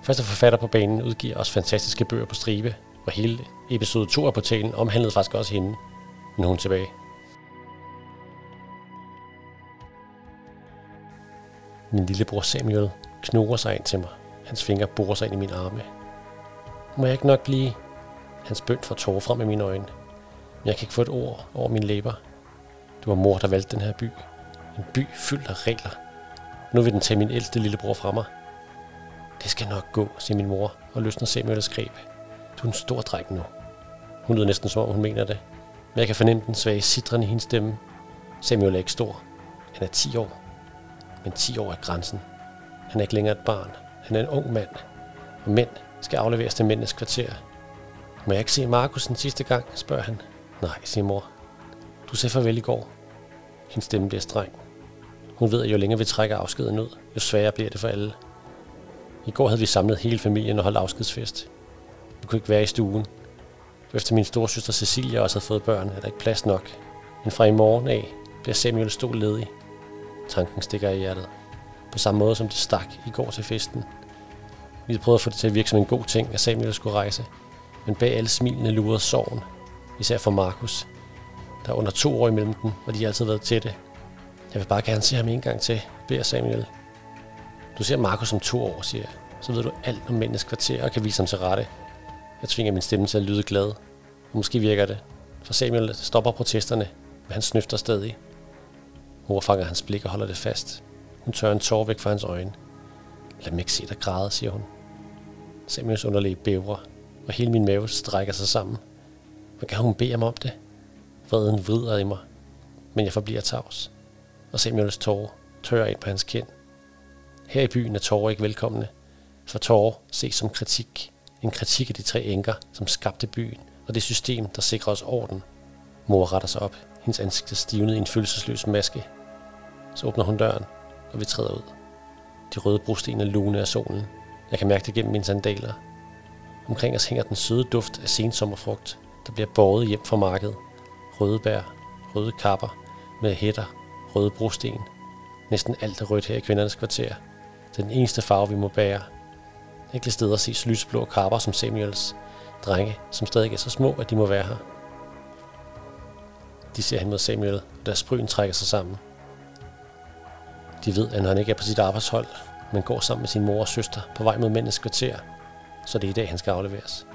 Første forfatter på banen udgiver også fantastiske bøger på stribe, og hele episode 2 af portalen omhandlede faktisk også hende nogen hun tilbage. Min lillebror Samuel knurrer sig ind til mig. Hans fingre borer sig ind i mine arme. Må jeg ikke nok blive? Hans bønd får tårer frem i mine øjne. Men jeg kan ikke få et ord over mine læber. Det var mor, der valgte den her by. En by fyldt af regler. Nu vil den tage min ældste lillebror fra mig. Det skal nok gå, siger min mor og løsner Samuels greb. Du er en stor dreng nu. Hun lyder næsten som om hun mener det. Men jeg kan fornemme den svage sidren i hendes stemme. Samuel er ikke stor. Han er 10 år. Men 10 år er grænsen. Han er ikke længere et barn. Han er en ung mand. Og mænd skal afleveres til mændenes kvarter. Må jeg ikke se Markus den sidste gang, spørger han. Nej, siger mor. Du sagde farvel i går. Hendes stemme bliver streng. Hun ved, at jo længere vi trækker afskeden ud, jo sværere bliver det for alle. I går havde vi samlet hele familien og holdt afskedsfest. Vi kunne ikke være i stuen. Efter min storsøster Cecilia også havde fået børn, er der ikke plads nok. Men fra i morgen af bliver Samuel stol ledig. Tanken stikker i hjertet. På samme måde som det stak i går til festen. Vi havde prøvet at få det til at virke som en god ting, at Samuel skulle rejse. Men bag alle smilene lurede sorgen. Især for Markus. Der er under to år imellem dem, og de har altid været tætte. Jeg vil bare gerne se ham en gang til, beder Samuel. Du ser Markus om to år, siger jeg. Så ved du alt om mændenes kvarter og kan vise ham til rette. Jeg tvinger min stemme til at lyde glad. Måske virker det. For Samuel stopper protesterne, men han snøfter stadig. Mor fanger hans blik og holder det fast. Hun tør en tår væk fra hans øjne. Lad mig ikke se dig græde, siger hun. Samuels underlæge bævrer, og hele min mave strækker sig sammen. Hvad kan hun bede ham om det? Vreden vrider i mig, men jeg forbliver tavs. Og Samuels tårer tørrer ind på hans kind. Her i byen er tårer ikke velkomne, for tårer ses som kritik. En kritik af de tre enker, som skabte byen, og det system, der sikrer os orden. Mor retter sig op. Hendes ansigt er stivnet i en følelsesløs maske. Så åbner hun døren, og vi træder ud. De røde brosten er lune af solen. Jeg kan mærke det gennem mine sandaler. Omkring os hænger den søde duft af sensommerfrugt, der bliver båret hjem fra markedet. Røde bær, røde kapper med hætter, røde brosten. Næsten alt er rødt her i kvindernes kvarter. Det er den eneste farve, vi må bære. Enkelte steder ses lysblå karper som Samuels. Drenge, som stadig er så små, at de må være her. De ser hen mod Samuel, og deres bryn trækker sig sammen. De ved, at han ikke er på sit arbejdshold, men går sammen med sin mor og søster på vej mod mændenes kvarter. så det er i dag, han skal afleveres.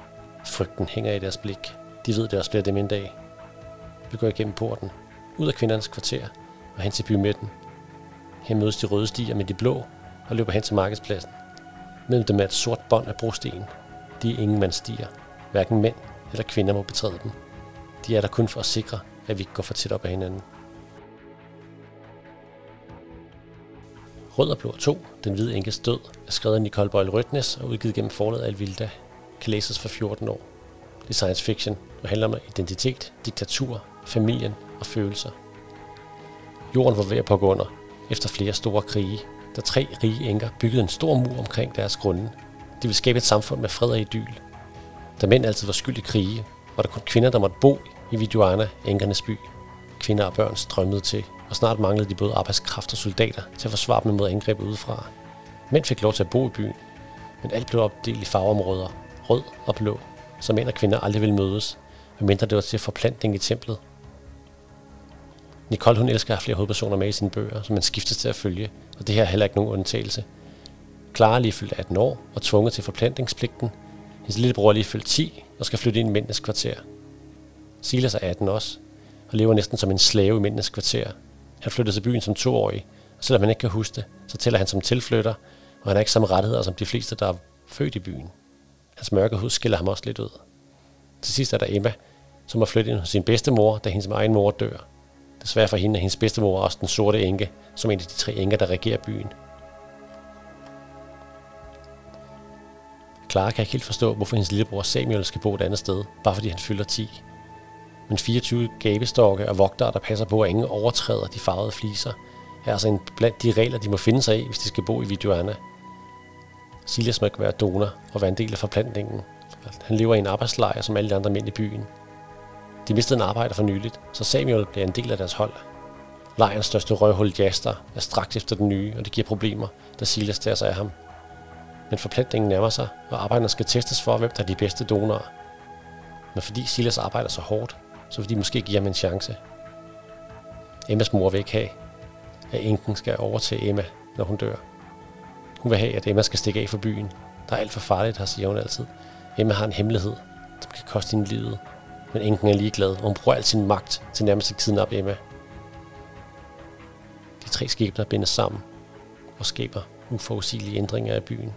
Frygten hænger i deres blik. De ved, det også bliver dem en dag. Vi går igennem porten, ud af kvindernes kvarter og hen til bymidten. Her mødes de røde stier med de blå og løber hen til markedspladsen. Mellem dem er et sort bånd af brosten. De er ingen stiger. Hverken mænd eller kvinder må betræde dem. De er der kun for at sikre, at vi ikke går for tæt op ad hinanden. Rød og Blå 2, Den hvide enkes død, er skrevet af Nicole Boyle Rødnes og udgivet gennem forlaget Alvilda. Kan læses for 14 år. Det er science fiction og handler om identitet, diktatur, familien og følelser. Jorden var ved at pågå under efter flere store krige, da tre rige enker byggede en stor mur omkring deres grunde. De ville skabe et samfund med fred og idyl. Da mænd altid var skyld i krige, var der kun kvinder, der måtte bo i Viduana, enkernes by. Kvinder og børn strømmede til, og snart manglede de både arbejdskraft og soldater til at forsvare dem mod angreb udefra. Mænd fik lov til at bo i byen, men alt blev opdelt i farveområder, rød og blå, så mænd og kvinder aldrig ville mødes, medmindre det var til forplantning i templet. Nicole hun elsker at have flere hovedpersoner med i sine bøger, som man skiftes til at følge, og det her er heller ikke nogen undtagelse. Clara er lige fyldt 18 år og tvunget til forplantningspligten. Hendes lillebror er lige fyldt 10 og skal flytte ind i mændenes kvarter. Silas er 18 også, og lever næsten som en slave i mændenes kvarter. Han flyttede til byen som toårig, og selvom han ikke kan huske det, så tæller han som tilflytter, og han har ikke samme rettigheder som de fleste, der er født i byen. Hans mørke hud skiller ham også lidt ud. Til sidst er der Emma, som har flyttet ind hos sin bedstemor, da hendes egen mor dør. Desværre for hende er hendes bedstemor også den sorte enke, som en af de tre enker, der regerer byen. Clara kan ikke helt forstå, hvorfor hendes lillebror Samuel skal bo et andet sted, bare fordi han fylder 10 men 24 gabestokke og vogtere, der passer på, at ingen overtræder de farvede fliser, er altså en blandt de regler, de må finde sig i, hvis de skal bo i Videoana. Silas må ikke være donor og være en del af forplantningen. Han lever i en arbejdslejr som alle de andre mænd i byen. De mistede en arbejder for nyligt, så Samuel bliver en del af deres hold. Lejrens største røvhul Jaster er straks efter den nye, og det giver problemer, da Silas tager sig af ham. Men forplantningen nærmer sig, og arbejderne skal testes for, hvem der er de bedste donorer. Men fordi Silas arbejder så hårdt, så vil de måske give ham en chance. Emmas mor vil ikke have, at enken skal over til Emma, når hun dør. Hun vil have, at Emma skal stikke af for byen. Der er alt for farligt her, siger hun altid. Emma har en hemmelighed, som kan koste hende livet. Men enken er ligeglad, og hun bruger al sin magt til nærmest at kidnappe Emma. De tre skæbner bindes sammen og skaber uforudsigelige ændringer af byen.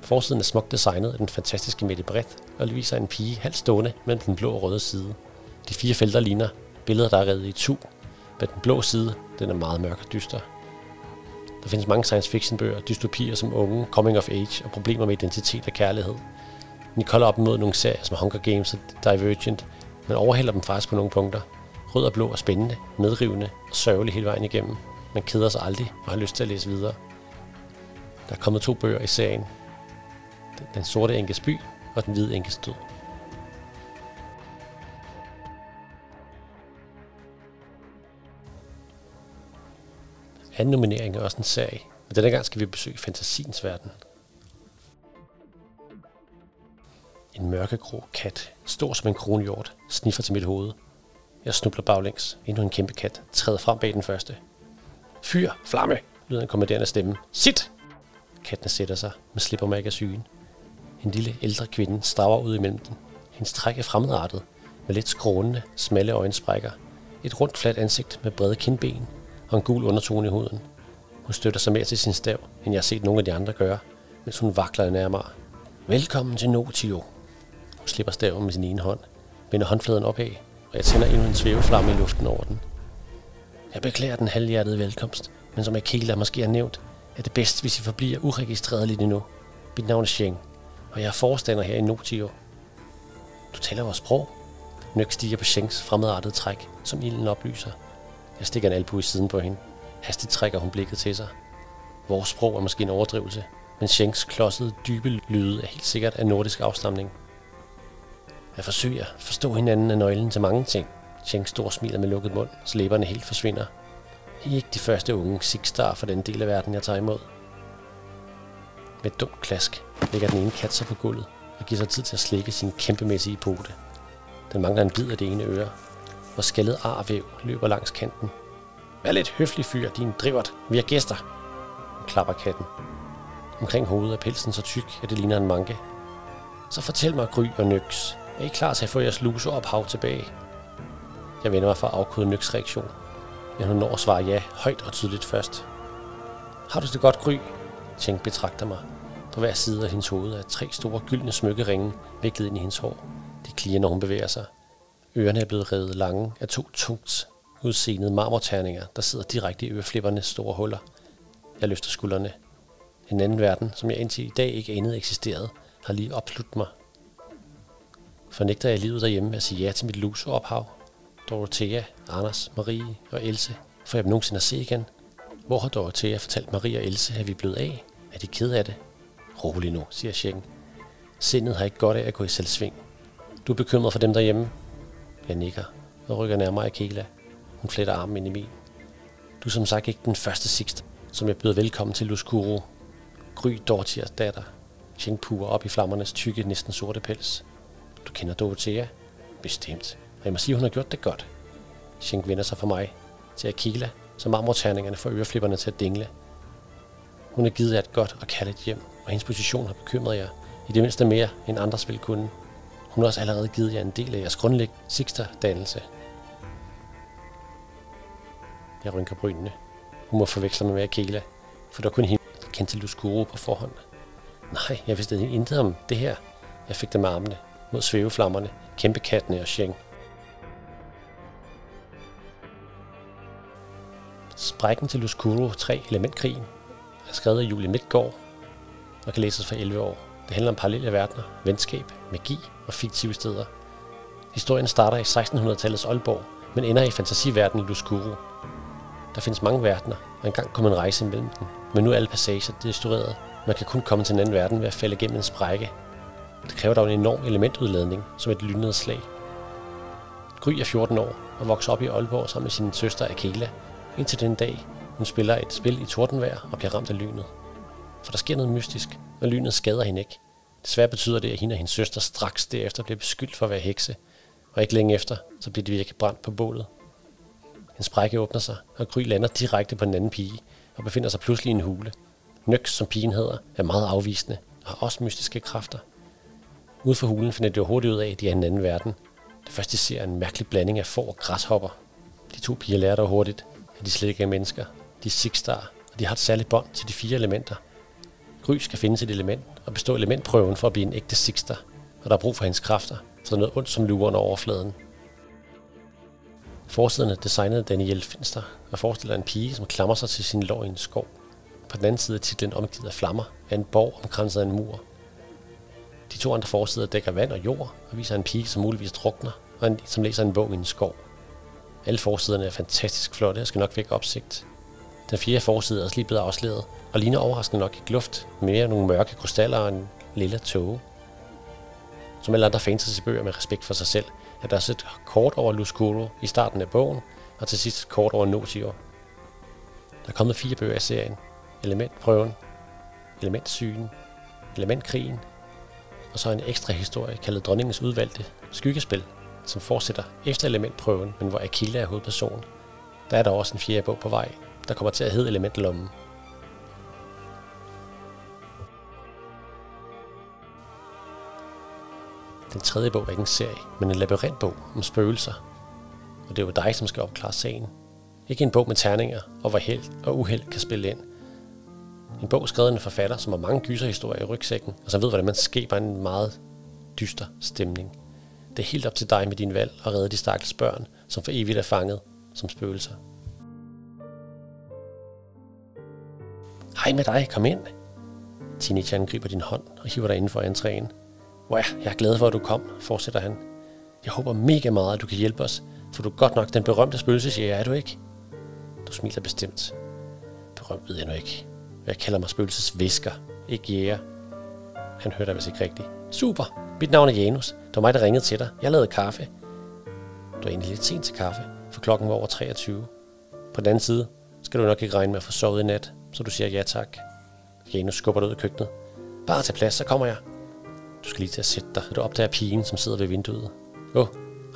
Forsiden er smukt designet af den fantastiske Mette Brett, og det viser en pige halvt stående mellem den blå og røde side. De fire felter ligner billeder, der er reddet i tu, men den blå side den er meget mørk og dyster. Der findes mange science fiction bøger, dystopier som unge, coming of age og problemer med identitet og kærlighed. Nicole er op mod nogle serier som Hunger Games og Divergent, men overhælder dem faktisk på nogle punkter. Rød og blå er spændende, medrivende og sørgelig hele vejen igennem. Man keder sig aldrig og har lyst til at læse videre. Der er kommet to bøger i serien, den sorte enkes by og Den hvide enkes død. Anden nominering er også en sag, men denne gang skal vi besøge fantasiens verden. En mørkegrå kat, stor som en kronhjort, sniffer til mit hoved. Jeg snubler baglæns. Endnu en kæmpe kat træder frem bag den første. Fyr, flamme, lyder en kommanderende stemme. Sit! Katten sætter sig, men slipper mig ikke af sygen. En lille ældre kvinde straver ud imellem den. Hendes træk er fremmedartet, med lidt skrånende, smalle øjensprækker, et rundt fladt ansigt med brede kindben og en gul undertone i huden. Hun støtter sig mere til sin stav, end jeg har set nogle af de andre gøre, mens hun vakler nærmere. Velkommen til Notio. Hun slipper staven med sin ene hånd, vender håndfladen opad, og jeg tænder endnu en svæveflamme i luften over den. Jeg beklager den halvhjertede velkomst, men som Akela måske har nævnt, er det bedst, hvis I forbliver uregistreret lidt endnu. Mit navn er Sheng og jeg er forstander her i Notio. Du taler vores sprog. Nøk stiger på Shengs fremmedartede træk, som ilden oplyser. Jeg stikker en albu i siden på hende. Hastigt trækker hun blikket til sig. Vores sprog er måske en overdrivelse, men Shengs klodsede, dybe lyde er helt sikkert af nordisk afstamning. Jeg forsøger at forstå hinanden af nøglen til mange ting. Cheng stor smiler med lukket mund, så læberne helt forsvinder. I er ikke de første unge sigstar for den del af verden, jeg tager imod. Med et dumt klask lægger den ene kat sig på gulvet og giver sig tid til at slikke sin kæmpemæssige pote. Den mangler en bid af det ene øre, og skaldet arvæv løber langs kanten. Vær lidt høflig fyr, din drivert. Vi er gæster. Klapper katten. Omkring hovedet er pelsen så tyk, at det ligner en manke. Så fortæl mig, Gry og Nyx, er I klar til at få jeres luse ophav tilbage? Jeg vender mig for at afkode Nyks reaktion, men hun når at svare ja højt og tydeligt først. Har du det godt, Gry? Tjenk betragter mig. På hver side af hendes hoved er tre store gyldne smykkeringe viklet ind i hendes hår. De kliger, når hun bevæger sig. Ørerne er blevet revet lange af to tungt udseendede marmorterninger, der sidder direkte i øreflippernes store huller. Jeg løfter skuldrene. En anden verden, som jeg indtil i dag ikke anede eksisterede, har lige opslugt mig. Fornægter jeg livet derhjemme at sige ja til mit luseophav? Dorothea, Anders, Marie og Else, får jeg dem nogensinde at se igen? Hvor har Dorothea fortalt Marie og Else, at vi er blevet af? Er de ked af det? Rolig nu, siger Schengen. Sindet har ikke godt af at gå i selvsving. Du er bekymret for dem derhjemme? Jeg nikker og rykker nærmere af Kela. Hun fletter armen ind i min. Du er som sagt ikke den første Sixte, som jeg byder velkommen til Luskuro. Gry Dortiers datter. Schengen puger op i flammernes tykke, næsten sorte pels. Du kender Dorothea? Bestemt. Og jeg må sige, hun har gjort det godt. Schenk vender sig for mig til Akila, så marmorterningerne får øreflipperne til at dingle. Hun har givet jer et godt og kærligt hjem, og hendes position har bekymret jer, i det mindste mere end andres vil kunne. Hun har også allerede givet jer en del af jeres grundlæggende sigterdannelse. Jeg rynker brynene. Hun må forveksle mig med Akela, for der kun hende, der kendte Luskuro på forhånd. Nej, jeg vidste intet om det her. Jeg fik det med armene mod svæveflammerne, kæmpekattene og Sheng. Sprækken til Luskuro 3 Elementkrigen er skrevet af Julie Midtgaard og kan læses for 11 år. Det handler om parallelle verdener, venskab, magi og fiktive steder. Historien starter i 1600-tallets Aalborg, men ender i fantasiverdenen Luskuro. Der findes mange verdener, og engang kom en rejse imellem dem, men nu er alle passager destrueret. Man kan kun komme til en anden verden ved at falde gennem en sprække. Det kræver dog en enorm elementudladning, som et lynnedslag. slag. Gry er 14 år og vokser op i Aalborg sammen med sin søster Akela, indtil den dag, hun spiller et spil i tordenvejr og bliver ramt af lynet. For der sker noget mystisk, og lynet skader hende ikke. Desværre betyder det, at hende og hendes søster straks derefter bliver beskyldt for at være hekse, og ikke længe efter, så bliver de virkelig brændt på bålet. En sprække åbner sig, og Gry lander direkte på en anden pige, og befinder sig pludselig i en hule. Nøks, som pigen hedder, er meget afvisende, og har også mystiske kræfter. Ude for hulen finder de hurtigt ud af, at de er i en anden verden. Det første de ser er en mærkelig blanding af får og græshopper. De to piger lærer dog hurtigt, at de slet ikke er mennesker. De er Sixstar, og de har et særligt bånd til de fire elementer. Gry skal finde sit element og bestå elementprøven for at blive en ægte Sixter, og der er brug for hendes kræfter, så der er noget ondt som lurer under overfladen. Forsiden er designet af Daniel Finster og forestiller en pige, som klamrer sig til sin lår i en skov. På den anden side er titlen omgivet af flammer af en borg omkranset af en mur. De to andre forsider dækker vand og jord og viser en pige, som muligvis drukner, og en, som læser en bog i en skov. Alle forsiderne er fantastisk flotte og skal nok vække opsigt. Den fjerde forside er også lige blevet afsløret, og ligner overraskende nok ikke luft, mere nogle mørke krystaller og en lille tåge. Som alle andre fantasybøger med respekt for sig selv, er der også et kort over Luskuro i starten af bogen, og til sidst et kort over Notior. Der er kommet fire bøger i serien. Elementprøven, Elementsygen, Elementkrigen, og så en ekstra historie kaldet Dronningens udvalgte Skyggespil, som fortsætter efter elementprøven, men hvor Akilla er hovedperson. Der er der også en fjerde bog på vej, der kommer til at hedde Elementlommen. Den tredje bog er ikke en serie, men en labyrintbog om spøgelser. Og det er jo dig, som skal opklare sagen. Ikke en bog med terninger, og hvor held og uheld kan spille ind. En bog skrevet af en forfatter, som har mange gyserhistorier i rygsækken, og som ved, hvordan man skaber en meget dyster stemning. Det er helt op til dig med din valg at redde de stakkels børn, som for evigt er fanget som spøgelser. Hej med dig, kom ind. Teenageren griber din hånd og hiver dig inden for entréen. Wow, jeg er glad for, at du kom, fortsætter han. Jeg håber mega meget, at du kan hjælpe os, for du er godt nok den berømte spøgelsesjæger, er du ikke? Du smiler bestemt. Berømt ved jeg nu ikke. Jeg kalder mig spøgelsesvisker, ikke jæger. Han hørte dig vist ikke rigtigt. Super, mit navn er Janus. Det var mig, der ringede til dig. Jeg lavede kaffe. Du er egentlig lidt sent til kaffe, for klokken var over 23. På den anden side skal du nok ikke regne med at få sovet i nat, så du siger ja tak. Janus skubber dig ud i køkkenet. Bare til plads, så kommer jeg. Du skal lige til at sætte dig, du opdager pigen, som sidder ved vinduet. Åh, oh,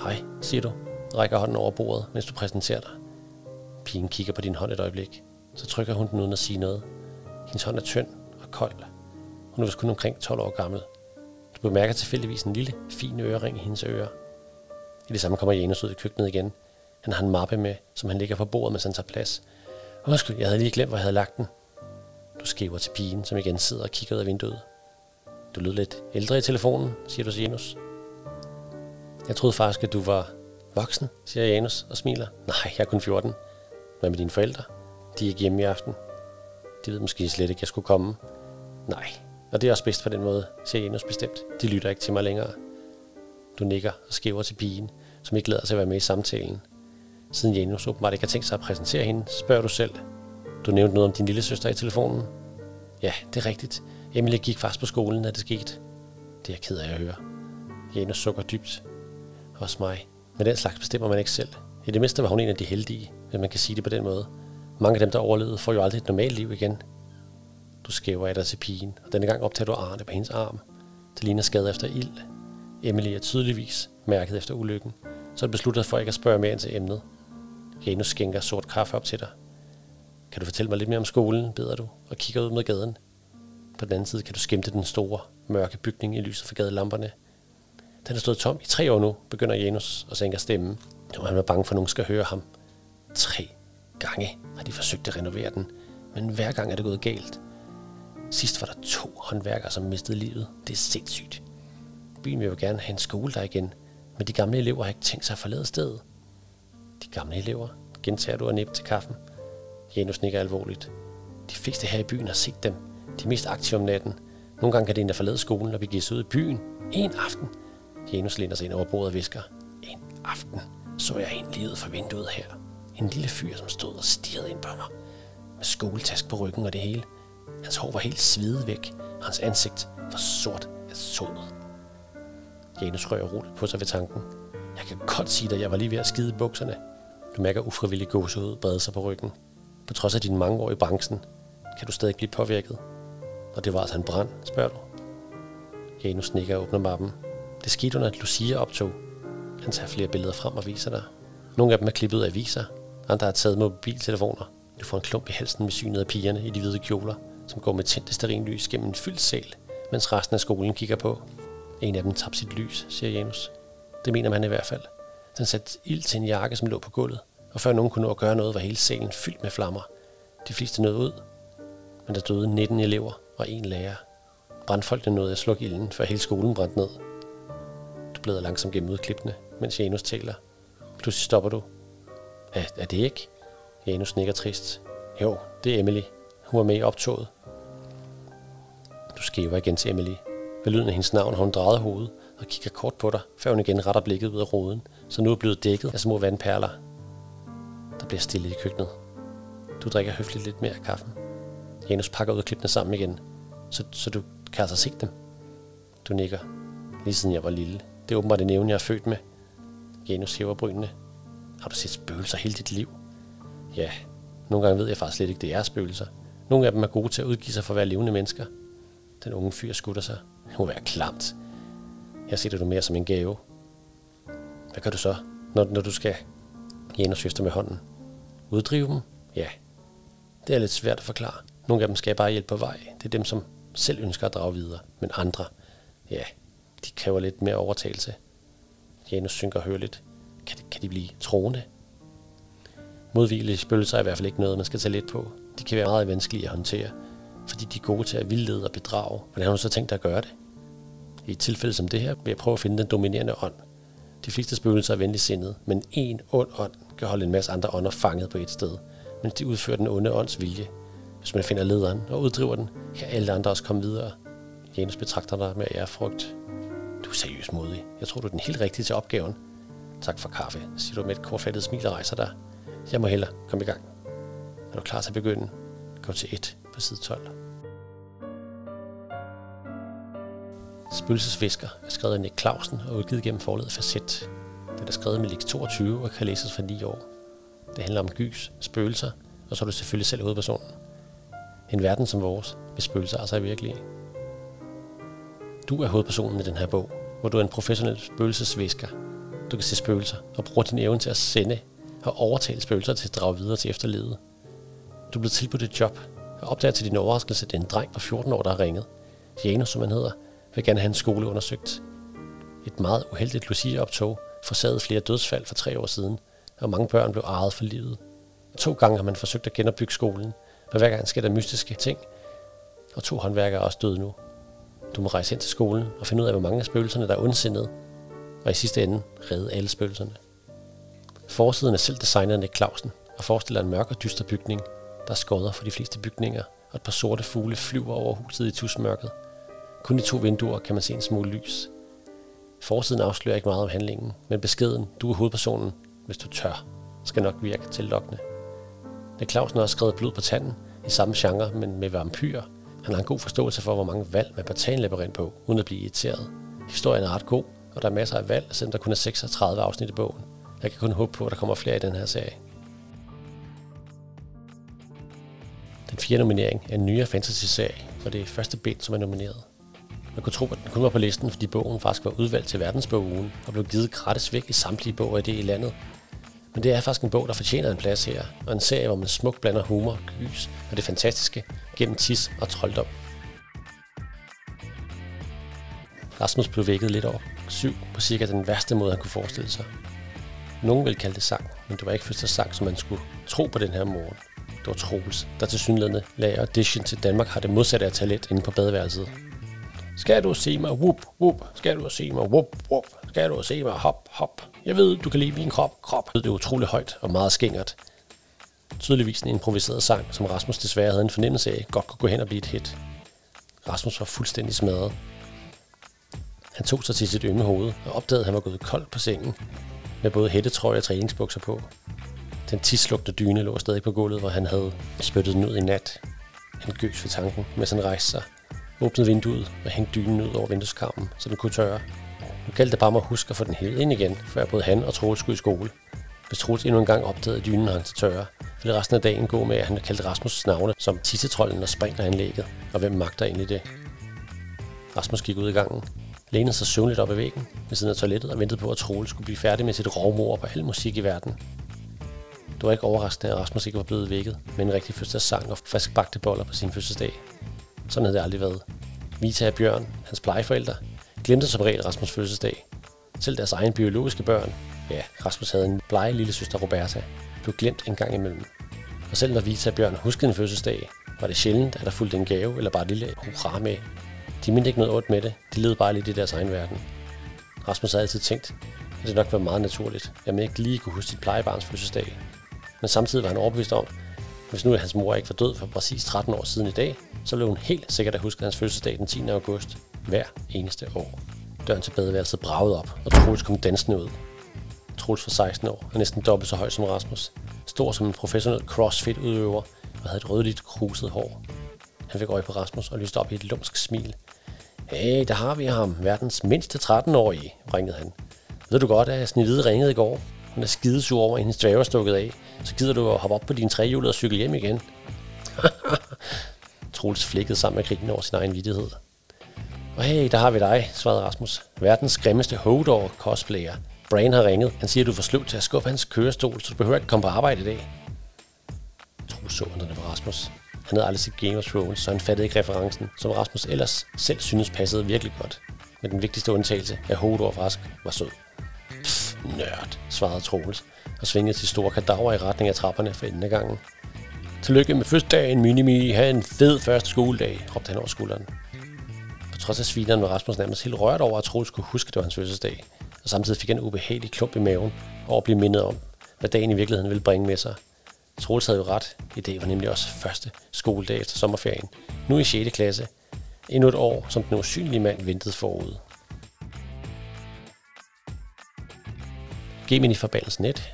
hej, siger du. Rækker hånden over bordet, mens du præsenterer dig. Pigen kigger på din hånd et øjeblik. Så trykker hun den uden at sige noget. Hendes hånd er tynd og kold. Hun var kun omkring 12 år gammel. Du bemærker tilfældigvis en lille, fin ørering i hendes ører. I det samme kommer Janus ud i køkkenet igen. Han har en mappe med, som han ligger på bordet, mens han tager plads. Undskyld, jeg havde lige glemt, hvor jeg havde lagt den. Du skæver til pigen, som igen sidder og kigger ud af vinduet. Du lød lidt ældre i telefonen, siger du til Janus. Jeg troede faktisk, at du var voksen, siger Janus og smiler. Nej, jeg er kun 14. Hvad med dine forældre? De er ikke hjemme i aften. De ved måske slet ikke, at jeg skulle komme. Nej, og det er også bedst på den måde, siger Janus bestemt. De lytter ikke til mig længere. Du nikker og skriver til pigen, som ikke glæder sig at være med i samtalen. Siden Janus åbenbart ikke har tænkt sig at præsentere hende, spørger du selv. Du nævnte noget om din lille søster i telefonen. Ja, det er rigtigt. Emilie gik fast på skolen, da det skete. Det er jeg ked af at høre. Janus sukker dybt. Også mig. Men den slags bestemmer man ikke selv. I det mindste var hun en af de heldige, hvis man kan sige det på den måde. Mange af dem, der overlevede, får jo aldrig et normalt liv igen. Du skæver af dig til pigen, og denne gang optager du Arne på hendes arm. Det ligner skade efter ild. Emily er tydeligvis mærket efter ulykken, så du beslutter for ikke at spørge mere ind til emnet. Janus skænker sort kaffe op til dig. Kan du fortælle mig lidt mere om skolen, beder du, og kigger ud mod gaden. På den anden side kan du skimte den store, mørke bygning i lyset fra gadelamperne. Den har stået tom i tre år nu, begynder Janus og sænker stemmen. Nu han er bange for, at nogen skal høre ham. Tre gange har de forsøgt at renovere den, men hver gang er det gået galt. Sidst var der to håndværkere, som mistede livet. Det er sindssygt. Byen vil jo gerne have en skole der igen, men de gamle elever har ikke tænkt sig at forlade stedet. De gamle elever, gentager du og næb til kaffen. Janus nikker alvorligt. De fleste her i byen har set dem. De er mest aktive om natten. Nogle gange kan de endda forlade skolen og begive sig ud i byen. En aften. Janus læner sig ind over bordet og visker. En aften så jeg en livet fra vinduet her. En lille fyr, som stod og stirrede ind på mig. Med skoletask på ryggen og det hele. Hans hår var helt svedet væk, og hans ansigt var sort af sod. Janus rører roligt på sig ved tanken. Jeg kan godt sige dig, at jeg var lige ved at skide i bukserne. Du mærker ufrivillig gåsehud brede sig på ryggen. På trods af dine mange år i branchen, kan du stadig blive påvirket. Og det var altså en brand, spørger du. Janus nikker og åbner mappen. Det skete under et Lucia-optog. Han tager flere billeder frem og viser dig. Nogle af dem er klippet ud af aviser, andre har taget mobiltelefoner. Du får en klump i halsen med synet af pigerne i de hvide kjoler, som går med tændte sterinlys gennem en fyldt sal, mens resten af skolen kigger på. En af dem tabte sit lys, siger Janus. Det mener man i hvert fald. Den satte ild til en jakke, som lå på gulvet, og før nogen kunne nå at gøre noget, var hele salen fyldt med flammer. De fleste nåede ud, men der døde 19 elever og en lærer. Brandfolkene nåede at slukke ilden, før hele skolen brændte ned. Du blæder langsomt gennem udklippene, mens Janus taler. Pludselig stopper du. Er, er det ikke? Janus nikker trist. Jo, det er Emily. Hun var med i optoget. Du skæver igen til Emily. Ved lyden af hendes navn har hun drejet hovedet og kigger kort på dig, før hun igen retter blikket ud af roden, så nu er blevet dækket af små vandperler. Der bliver stille i køkkenet. Du drikker høfligt lidt mere af kaffen. Janus pakker ud klippene sammen igen, så, så du kan altså se dem. Du nikker. Lige siden jeg var lille. Det er åbenbart det nævne, jeg er født med. Janus hæver brynene. Har du set spøgelser hele dit liv? Ja, nogle gange ved jeg faktisk slet ikke, det er spøgelser. Nogle af dem er gode til at udgive sig for at være levende mennesker. Den unge fyr skutter sig. Det må være klamt. Jeg ser det du mere som en gave. Hvad gør du så, når, når du skal? Janus vifter med hånden. Uddrive dem? Ja. Det er lidt svært at forklare. Nogle af dem skal jeg bare hjælpe på vej. Det er dem, som selv ønsker at drage videre. Men andre, ja, de kræver lidt mere overtagelse. Janus synker hørligt. Kan, kan de blive troende? Modvillige spøgelser er i hvert fald ikke noget, man skal tage let på. De kan være meget vanskelige at håndtere, fordi de er gode til at vildlede og bedrage. Hvordan har du så tænkt dig at gøre det? I et tilfælde som det her vil jeg prøve at finde den dominerende ånd. De fleste spøgelser er venligt sindet, men en ond ånd kan holde en masse andre ånder fanget på et sted, mens de udfører den onde ånds vilje. Hvis man finder lederen og uddriver den, kan alle andre også komme videre. Janus betragter dig med ærefrygt. Du er seriøst modig. Jeg tror, du er den helt rigtige til opgaven. Tak for kaffe, siger du med et kortfattet smil og rejser dig. Jeg må hellere komme i gang. Er du klar til at begynde? Gå til 1 på side 12. Spøgelsesvisker er skrevet af Nick Clausen og udgivet gennem forladet Facet. Den er skrevet med Lix 22 og kan læses for 9 år. Det handler om gys, spøgelser, og så er du selvfølgelig selv hovedpersonen. En verden som vores, hvis spøgelser altså er virkelige. Du er hovedpersonen i den her bog, hvor du er en professionel spøgelsesvisker. Du kan se spøgelser og bruger din evne til at sende og overtale spøgelser til at drage videre til efterlivet. Du bliver tilbudt et job, og opdager til din overraskelse, at det er en dreng på 14 år, der har ringet. Janus som han hedder, vil gerne have en skole undersøgt. Et meget uheldigt Lucia-optog forsagede flere dødsfald for tre år siden, og mange børn blev ejet for livet. To gange har man forsøgt at genopbygge skolen, men hver gang sker der mystiske ting, og to håndværkere er også døde nu. Du må rejse ind til skolen og finde ud af, hvor mange af spøgelserne, der er ondsindede, og i sidste ende redde alle spøgelserne. Forsiden er selv designet af Nick Clausen og forestiller en mørk og dyster bygning, der er skodder for de fleste bygninger, og et par sorte fugle flyver over huset i tusmørket. Kun i to vinduer kan man se en smule lys. Forsiden afslører ikke meget om handlingen, men beskeden, du er hovedpersonen, hvis du tør, skal nok virke tillokkende. Nick Clausen har også skrevet blod på tanden, i samme genre, men med vampyrer. Han har en god forståelse for, hvor mange valg man bør tage en labyrint på, uden at blive irriteret. Historien er ret god, og der er masser af valg, selvom der kun er 36 afsnit i bogen. Jeg kan kun håbe på, at der kommer flere i den her serie. Den fjerde nominering er en nyere fantasy-serie, og det er første bind, som er nomineret. Man kunne tro, at den kun var på listen, fordi bogen faktisk var udvalgt til verdensbogen og blev givet gratis væk i samtlige bøger i det landet. Men det er faktisk en bog, der fortjener en plads her, og en serie, hvor man smukt blander humor, gys og det fantastiske gennem tis og trolddom. Rasmus blev vækket lidt over. 7 på cirka den værste måde, han kunne forestille sig. Nogen vil kalde det sang, men det var ikke første sang, som man skulle tro på den her morgen. Det var Troels, der til synlædende lagde audition til Danmark har det modsatte af talent inde på badeværelset. Skal du se mig, whoop, whoop, skal du se mig, whoop, whoop, skal du se mig, hop, hop. Jeg ved, du kan lide min krop, krop. Det er utroligt højt og meget skængert. Tydeligvis en improviseret sang, som Rasmus desværre havde en fornemmelse af, godt kunne gå hen og blive et hit. Rasmus var fuldstændig smadret, han tog sig til sit ømme hoved og opdagede, at han var gået koldt på sengen, med både hættetrøje og træningsbukser på. Den tidslugte dyne lå stadig på gulvet, hvor han havde spyttet den ud i nat. Han gøs ved tanken, mens han rejste sig, åbnede vinduet og hængte dynen ud over vindueskarmen, så den kunne tørre. Nu galt det bare om at huske at få den hævet ind igen, før både han og Troels skulle i skole. Hvis Troels endnu en gang opdagede dynen hang til tørre, ville resten af dagen gå med, at han kaldte Rasmus' navne som tissetrollen og anlægget, og hvem magter egentlig det? Rasmus gik ud i gangen, lænede sig søvnligt op ad væggen ved siden af toilettet og ventede på, at Troel skulle blive færdig med sit rovmor på al musik i verden. Det var ikke overraskende, at Rasmus ikke var blevet vækket med en rigtig fødselsdagssang og friskbagte boller på sin fødselsdag. Sådan havde det aldrig været. Vita og Bjørn, hans plejeforældre, glemte som regel Rasmus' fødselsdag. Selv deres egen biologiske børn, ja, Rasmus havde en blege lille søster Roberta, blev glemt en gang imellem. Og selv når Vita og Bjørn huskede en fødselsdag, var det sjældent, at der fulgte en gave eller bare et lille hurra med. De mente ikke noget ondt med det, de levede bare lidt i deres egen verden. Rasmus havde altid tænkt, at det nok var meget naturligt, at man ikke lige kunne huske sit plejebarns fødselsdag. Men samtidig var han overbevist om, at hvis nu hans mor ikke var død for præcis 13 år siden i dag, så ville hun helt sikkert at huske hans fødselsdag den 10. august hver eneste år. Døren til badeværelset bragede op, og Troels kom dansende ud. Troels var 16 år og næsten dobbelt så høj som Rasmus. Stor som en professionel crossfit-udøver og havde et rødligt kruset hår. Han fik øje på Rasmus og lyste op i et lumsk smil. Hey, der har vi ham, verdens mindste 13-årige, ringede han. Ved du godt, at Snevide ringede i går? Hun er skidesur over, at hendes dværg er stukket af. Så gider du at hoppe op på din trehjulede og cykle hjem igen. Troels flækkede sammen med krigen over sin egen vidighed. Og hey, der har vi dig, svarede Rasmus. Verdens grimmeste Hodor cosplayer. Brain har ringet. Han siger, at du får sløv til at skubbe hans kørestol, så du behøver ikke komme på arbejde i dag. Troels så det på Rasmus. Han havde aldrig set Game of Thrones, så han fattede ikke referencen, som Rasmus ellers selv synes passede virkelig godt. Men den vigtigste undtagelse af Hodor Frask var sød. Pff, nørd, svarede Troels, og svingede til store kadaver i retning af trapperne for enden af gangen. Tillykke med fødselsdagen, Minimi. Ha' en fed første skoledag, råbte han over skulderen. På trods af svineren var Rasmus nærmest helt rørt over, at Troels skulle huske, at det var hans fødselsdag. Og samtidig fik han en ubehagelig klump i maven over at blive mindet om, hvad dagen i virkeligheden ville bringe med sig. Troels havde jo ret. I dag var nemlig også første skoledag efter sommerferien. Nu i 6. klasse. Endnu et år, som den usynlige mand ventede forud. Gemini Forbandelse Net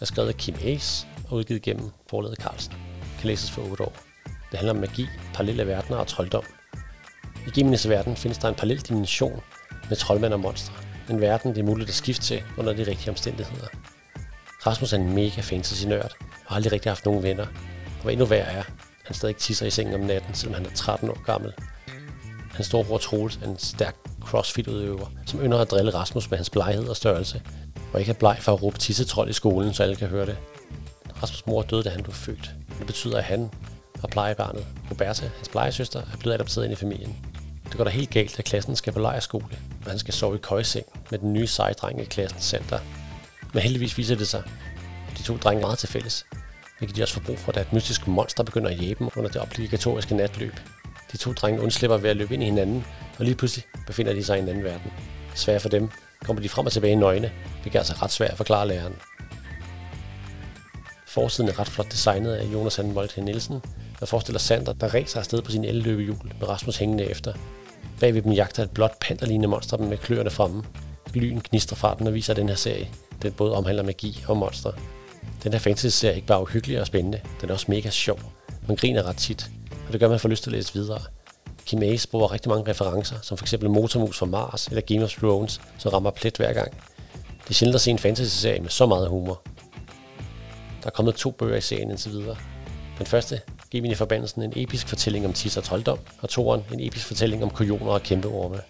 er skrevet af Kim Hayes og udgivet gennem forladet Carlsen. Kan læses for 8 år. Det handler om magi, parallelle verdener og trolddom. I Geminis verden findes der en parallel dimension med troldmænd og monstre. En verden, det er muligt at skifte til under de rigtige omstændigheder. Rasmus er en mega fantasy-nørd og har aldrig rigtig haft nogen venner. Og hvad endnu værre er, han stadig tisser i sengen om natten, selvom han er 13 år gammel. Hans storebror Troels er en stærk crossfit-udøver, som ynder at drille Rasmus med hans bleghed og størrelse, og ikke er bleg for at råbe tissetrol i skolen, så alle kan høre det. Rasmus' mor døde, da han blev født. Det betyder, at han og plejebarnet, Roberta, hans plejesøster, er blevet adopteret ind i familien. Det går da helt galt, at klassen skal på lejerskole, og han skal sove i køjeseng med den nye sejdreng i klassens center, men heldigvis viser det sig, at de to drenge er meget til fælles, hvilket de også får brug for, da et mystisk monster begynder at jæbe dem under det obligatoriske natløb. De to drenge undslipper ved at løbe ind i hinanden, og lige pludselig befinder de sig i en anden verden. Svært for dem kommer de frem og tilbage i nøgne, hvilket er altså ret svært at forklare læreren. Forsiden er ret flot designet af Jonas Anden Moltke Nielsen, der forestiller Sander, der ræser afsted på sin elløbehjul med Rasmus hængende efter. Bagved dem jagter et blåt panterlignende monster med kløerne fremme. Lyn gnister fra den og viser den her serie. Den både omhandler magi og monster. Den her fantasy-serie er ikke bare uhyggelig og spændende, den er også mega sjov. Man griner ret tit, og det gør, at man får lyst til at læse videre. Kim Ace bruger rigtig mange referencer, som f.eks. Motormus fra Mars eller Game of Thrones, som rammer plet hver gang. Det er sjældent at se en fantasy-serie med så meget humor. Der er kommet to bøger i serien indtil videre. Den første giver forbandelsen en episk fortælling om tis og trolddom, og toeren en episk fortælling om kujoner og kæmpeorme.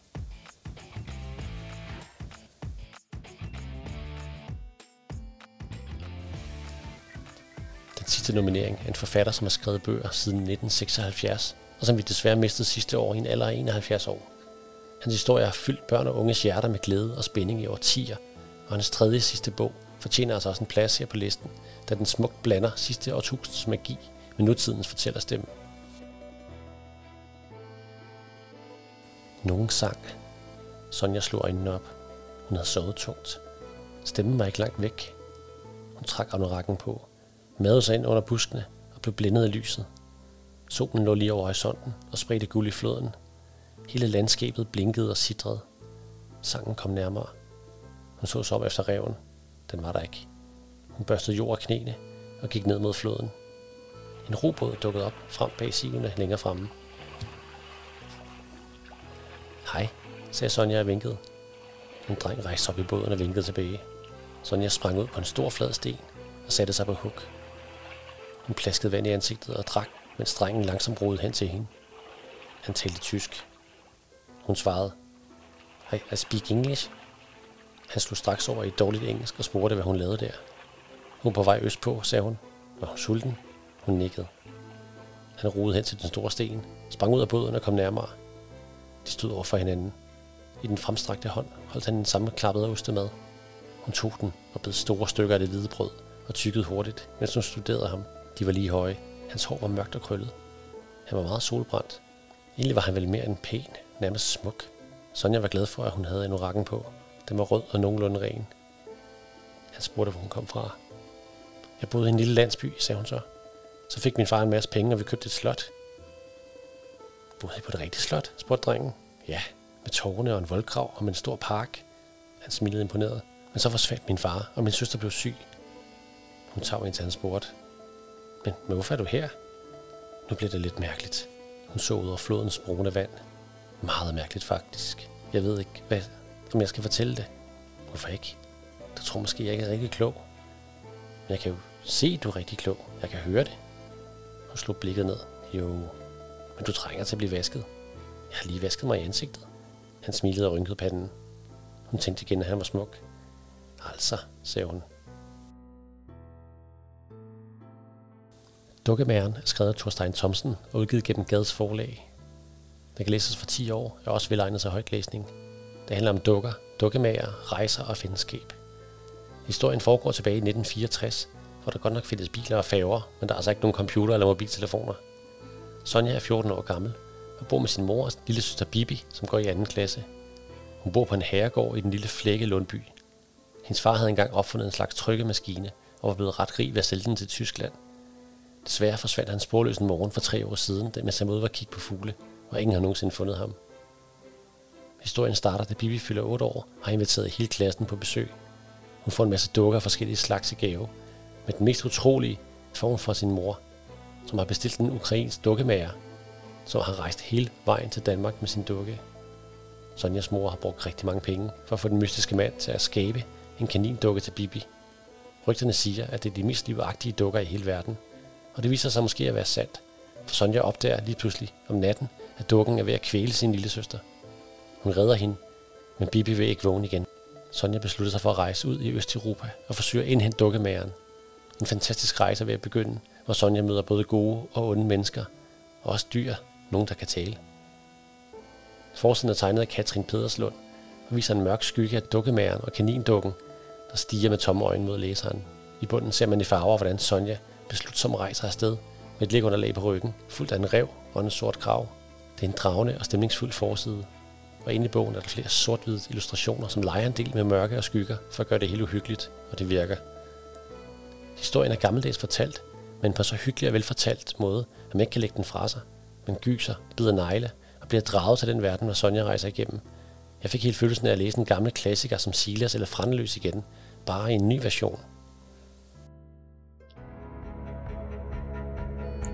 Eneste nominering af en forfatter, som har skrevet bøger siden 1976, og som vi desværre mistede sidste år i en alder af 71 år. Hans historie har fyldt børn og unges hjerter med glæde og spænding i årtier, og hans tredje sidste bog fortjener altså også en plads her på listen, da den smukt blander sidste årtusinds magi med nutidens fortællerstemme. Nogen sang. Sonja slog øjnene op. Hun havde sovet tungt. Stemmen var ikke langt væk. Hun trak anorakken på, mavede sig ind under buskene og blev blændet af lyset. Solen lå lige over horisonten og spredte guld i floden. Hele landskabet blinkede og sidrede. Sangen kom nærmere. Hun så sig op efter reven. Den var der ikke. Hun børstede jord af knæene og gik ned mod floden. En robåd dukkede op frem bag sivene længere fremme. Hej, sagde Sonja og vinkede. En dreng rejste op i båden og vinkede tilbage. Sonja sprang ud på en stor flad sten og satte sig på huk. Hun plaskede vand i ansigtet og drak, mens drengen langsomt rodede hen til hende. Han talte tysk. Hun svarede, I, I speak English. Han slog straks over i dårligt engelsk og spurgte, hvad hun lavede der. Hun på vej østpå, sagde hun. Var hun sulten? Hun nikkede. Han rodede hen til den store sten, sprang ud af båden og kom nærmere. De stod over for hinanden. I den fremstrakte hånd holdt han den klappede af ostemad. Hun tog den og bed store stykker af det hvide brød og tykkede hurtigt, mens hun studerede ham. De var lige høje. Hans hår var mørkt og krøllet. Han var meget solbrændt. Egentlig var han vel mere end pæn, nærmest smuk. Sonja var glad for, at hun havde en orakken på. Den var rød og nogenlunde ren. Han spurgte, hvor hun kom fra. Jeg boede i en lille landsby, sagde hun så. Så fik min far en masse penge, og vi købte et slot. Boede I på et rigtigt slot? spurgte drengen. Ja, med tårne og en voldgrav og med en stor park. Han smilede imponeret. Men så forsvandt min far, og min søster blev syg. Hun tog ind til hans bord. Men, men hvorfor er du her? Nu bliver det lidt mærkeligt. Hun så ud over flodens brune vand. Meget mærkeligt faktisk. Jeg ved ikke, hvad, om jeg skal fortælle det. Hvorfor ikke? Du tror måske, jeg ikke er rigtig klog. Men jeg kan jo se, at du er rigtig klog. Jeg kan høre det. Hun slog blikket ned. Jo, men du trænger til at blive vasket. Jeg har lige vasket mig i ansigtet. Han smilede og rynkede panden. Hun tænkte igen, at han var smuk. Altså, sagde hun. Dukkemæren er skrevet af Thorstein Thomsen og udgivet gennem Gades forlag. Den kan læses for 10 år og er også velegnet til højtlæsning. Det handler om dukker, dukkemager, rejser og fællesskab. Historien foregår tilbage i 1964, hvor der godt nok findes biler og færger, men der er altså ikke nogen computer eller mobiltelefoner. Sonja er 14 år gammel og bor med sin mor og lille søster Bibi, som går i anden klasse. Hun bor på en herregård i den lille flække Lundby. Hendes far havde engang opfundet en slags trykkemaskine og var blevet ret rig ved at sælge den til Tyskland. Desværre forsvandt han sporløs en morgen for tre år siden, da mens han var kigge på fugle, og ingen har nogensinde fundet ham. Historien starter, da Bibi fylder 8 år og har inviteret hele klassen på besøg. Hun får en masse dukker af forskellige slags i gave, men den mest utrolige får hun fra sin mor, som har bestilt en ukrainsk dukkemager, som har rejst hele vejen til Danmark med sin dukke. Sonjas mor har brugt rigtig mange penge for at få den mystiske mand til at skabe en kanindukke til Bibi. Rygterne siger, at det er de mest livagtige dukker i hele verden, og det viser sig måske at være sandt, for Sonja opdager lige pludselig om natten, at dukken er ved at kvæle sin lille søster. Hun redder hende, men Bibi vil ikke vågne igen. Sonja beslutter sig for at rejse ud i Østeuropa og forsøger at indhente dukkemageren. En fantastisk rejse ved at begynde, hvor Sonja møder både gode og onde mennesker, og også dyr, nogen der kan tale. Forsiden er tegnet af Katrin Pederslund og viser en mørk skygge af dukkemæren og kanindukken, der stiger med tomme øjne mod læseren. I bunden ser man i farver, hvordan Sonja beslutsom rejser afsted med et lægunderlag på ryggen, fuldt af en rev og en sort krav. Det er en dragende og stemningsfuld forside, og inde i bogen er der flere sort-hvide illustrationer, som leger en del med mørke og skygger, for at gøre det helt uhyggeligt, og det virker. Historien er gammeldags fortalt, men på så hyggelig og velfortalt måde, at man ikke kan lægge den fra sig. Man gyser, bider negle og bliver draget til den verden, hvor Sonja rejser igennem. Jeg fik helt følelsen af at læse en gammel klassiker som Silas eller Frandeløs igen, bare i en ny version.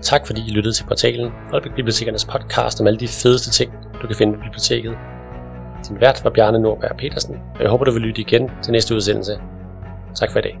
Tak fordi I lyttede til portalen Aalbæk Bibliotekernes podcast om alle de fedeste ting, du kan finde på biblioteket. Din vært var Bjarne Nordberg Petersen, og jeg håber, du vil lytte igen til næste udsendelse. Tak for i dag.